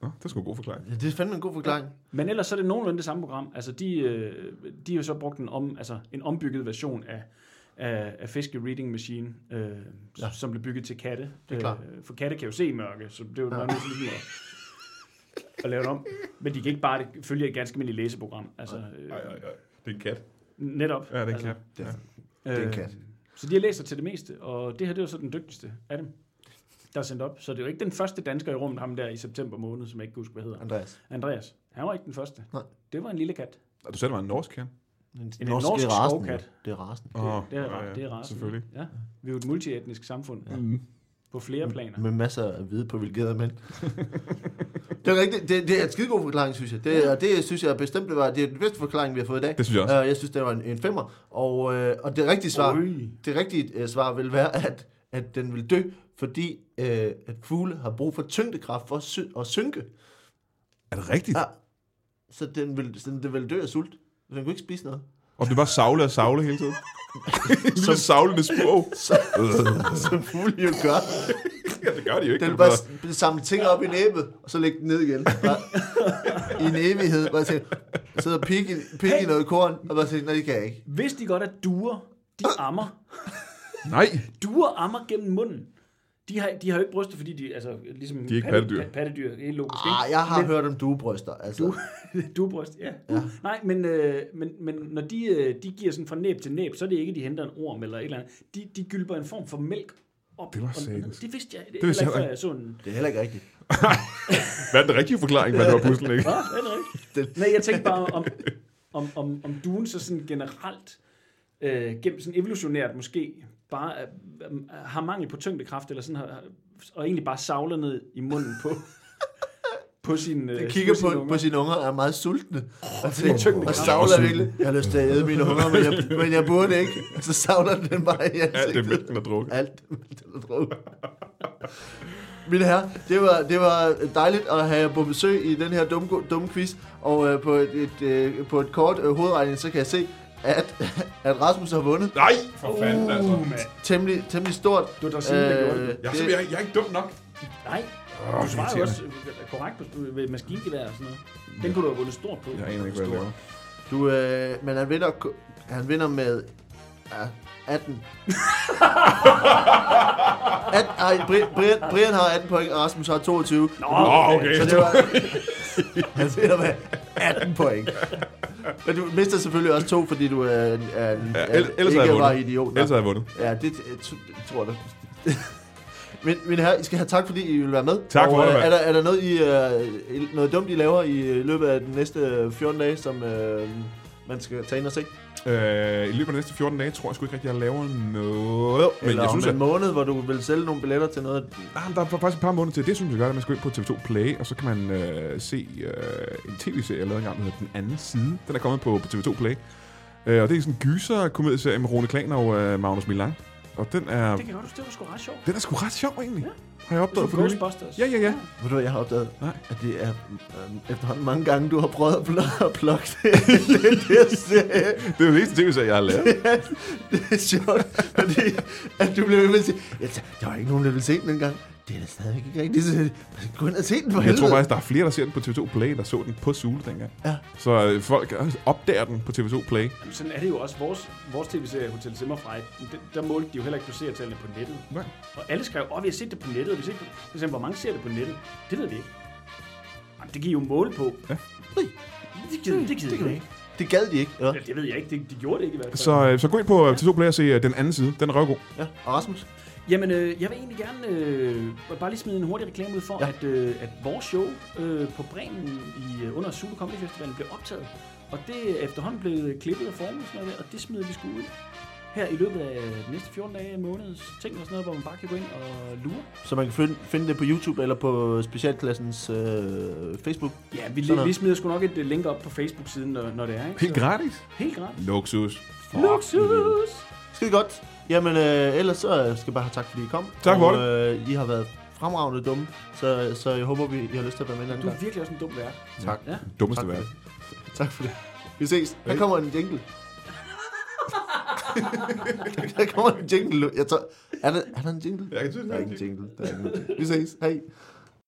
Nå, det er sgu en god forklaring. Ja, det er fandme en god forklaring. Men ellers så er det nogenlunde det samme program. Altså, de, øh, de har jo så brugt en, om, altså, en ombygget version af, af, af Fiske Reading Machine, øh, Ja. ja. som blev bygget til katte. Det er klart. Øh, for katte kan jo se i mørke, så det er jo Ja. ja. til ligesom at, at lave det om. Men de kan ikke bare følge et ganske almindeligt læseprogram. Altså, øh, Ej, ej, ej. Det er en kat. netop. Ja, det er en altså, kat. Det, Ja. det er en øh, kat. Så de har læst sig til det meste, og det her det er jo så den dygtigste af dem, der er sendt op. Så det er jo ikke den første dansker i rummet, ham der i september måned, som jeg ikke kan huske, hvad hedder. Andreas. Andreas. Han var ikke den første. Nej. Det var en lille kat. Og du sagde, det var en norsk kat? En, En norsk, norsk det er rasen, skovkat. Det er rasen. Åh, Det er, ja, ja, det er rasen. Selvfølgelig. Ja. Vi er jo et multietnisk samfund ja. Mm. på flere planer. Med masser af hvide privilegerede mænd. det er rigtigt. Det, det er en skidegod forklaring, synes jeg. Det, og det synes jeg bestemt, det var det er den bedste forklaring, vi har fået i dag. Det synes jeg også. Uh, jeg synes, det var en, en femmer. Og, øh, og det rigtige svar, Øj. det rigtige øh, svar vil være, at, at den vil dø, fordi øh, at fugle har brug for tyngdekraft for at, sy- at synke. Er det rigtigt? Ja. Så den vil, så den vil dø af sult. Så den kunne ikke spise noget. Og det var savle og savle hele tiden. en lille savlende spurv. Som fugle jo gør. ja, det gør de jo ikke. Den er bare s- samle ting op i næbet, og så lægge den ned igen. Bare, I en evighed. Bare til, sidde og pikke, pikke i noget korn, og bare sige, nej, det kan jeg ikke. Hvis de godt at duer, de ammer. Nej, Duer ammer gennem munden. De har, de har jo ikke bryster, fordi de, altså, ligesom De er ikke pattedyr. pa- pattedyr, helt logisk, Ah, jeg har Men- hørt om duebryster. Altså. ikke? Duebryst, ja. Ja. ja. Nej, men, øh, men, men når de, øh, de giver sådan fra næb til næb, så er det ikke, de henter en orm eller et eller andet. De, de gylper en form for mælk op. Det var Og- satans. Det vidste jeg. Det, Det vidste heller jeg ikke, før jeg så en... Det er heller ikke rigtigt. hvad er den rigtige forklaring, hvad det var puslen, ikke? Hvad? Er rigtigt? Nej, jeg tænkte bare om, om, om, om duen så sådan generelt, øh, gennem sådan evolutionært måske, bare øh, øh, har mangel på tyngdekraft, eller sådan, har, og egentlig bare savler ned i munden på, på sin øh, Den kigger sine på, unger. på sine unger og er meget sultne. Og, det er og savler virkelig. Jeg har lyst til at æde mine unger, men jeg, men jeg burde ikke. Og så savler den den bare i Alt det ansigtet. mælk, den har drukket. Alt. den er drukket. Mine herrer, det var, det var dejligt at have jer på besøg i den her dumme, dumme quiz. Og øh, på, et, et, øh, på et kort øh, hovedregning, så kan jeg se, at, at Rasmus har vundet. Nej, for fanden, altså. Uh, mand. Temmelig, temmelig stort. Du har da simpelthen gjort det. Jeg er, simpelthen- jeg, jeg er ikke dum nok. Nej, Åh, Du svarer jo også øh, korrekt på ved maskingevær og sådan noget. Den kunne du have vundet stort på. Jeg aner ikke, hvad jeg laver. Du, øh, men han vinder, han vinder med ja, 18. 18 ej, Bri- Brian, Brian har 18 point, og Rasmus har 22. Nå, okay. Så det var... han vinder med 18 point. Men du mister selvfølgelig også to, fordi du er, en- er, en- Ja, er, ellers- ellers havde ikke jeg var vundet. idiot. Ellers havde jeg vundet. Ja, det, tror jeg. Men, mine herrer, I skal have tak, fordi I vil være med. Tak for og, det, øh, er, der, er der noget, I, øh, noget dumt, I laver i øh, løbet af de næste 14 dage, som øh, man skal tage ind og se? Øh, I løbet af de næste 14 dage tror jeg sgu ikke rigtig, jeg laver noget. Men Eller jeg om synes, en at måned, hvor du vil sælge nogle billetter til noget. Ah, men der er faktisk et par måneder til. Det synes jeg gør, at man skal ind på TV2 Play, og så kan man øh, se øh, en tv-serie, jeg lavede engang, der hedder Den Anden Side. Den er kommet på, på TV2 Play. Øh, og det er sådan en gyser-komedieserie med Rune Klan og øh, Magnus Milang. Og den er, Det kan godt, det var sgu ret sjovt. den er sgu ret sjov, egentlig. Ja. Har jeg opdaget for nylig. Ghostbusters. Ja, ja, ja. Ved du, hvad jeg har opdaget? Nej. At det er øh, efterhånden mange gange, du har prøvet at pl- at plukke det. det, det, serie. Det er jo den eneste tv-serie, jeg har lavet. det er sjovt, fordi at du bliver ved med at sige, ja, der var ikke nogen, der ville se den dengang. Det er da stadig ikke rigtigt. Så gå ind og se den for Jeg helvede. tror faktisk, der er flere, der ser den på TV2 Play, der så den på Zulu dengang. Ja. Så øh, folk opdager den på TV2 Play. Jamen, sådan er det jo også. Vores, vores tv-serie Hotel Zimmerfrei, der, der målte de jo heller ikke seertallene på nettet. Nej. Og alle skrev, åh, vi har set det på nettet, og vi har set det. For eksempel, hvor mange ser det på nettet? Det ved vi ikke. Jamen, det giver jo mål på. Ja. Det gider, det gider vi ikke. Det gad de ikke. Ja. Ja, det ved jeg ikke. Det, de gjorde det ikke i hvert fald. Så, øh, så gå ind på øh, TV2 Play og se øh, den anden side. Den er røvgod. ja. Og Rasmus? Jamen, øh, jeg vil egentlig gerne øh, bare lige smide en hurtig reklame ud for, Ja. at, øh, at vores show øh, på Bremen i, øh, under Zulu Comedy Festivalen blev optaget. Og det er efterhånden blevet klippet og formet og sådan noget der, og det smider vi sgu ud her i løbet af de næste 14 dage, måneds ting og sådan noget, hvor man bare kan gå ind og lure. Så man kan finde, finde det på YouTube eller på Specialklassens øh, Facebook. Ja, vi, noget. vi smider sgu nok et øh, link op på Facebook-siden, når, når det er. Ikke? Helt gratis. Helt gratis. Luksus. Luksus! Skide godt. Jamen, øh, ellers så skal jeg bare have tak, fordi I kom. Tak for og, Øh, I har været fremragende dumme, så, så jeg håber, vi, I har lyst til at være med en anden Du er gang. virkelig også en dum vært. Tak. Ja. Dummeste det. Tak for det. Vi ses. Her kommer en jingle. der kommer en jingle. Jeg tror, er, der, er der en jingle? Jeg kan synes, Der er ingen jingle. Der er ingen jingle. Vi ses. Hej.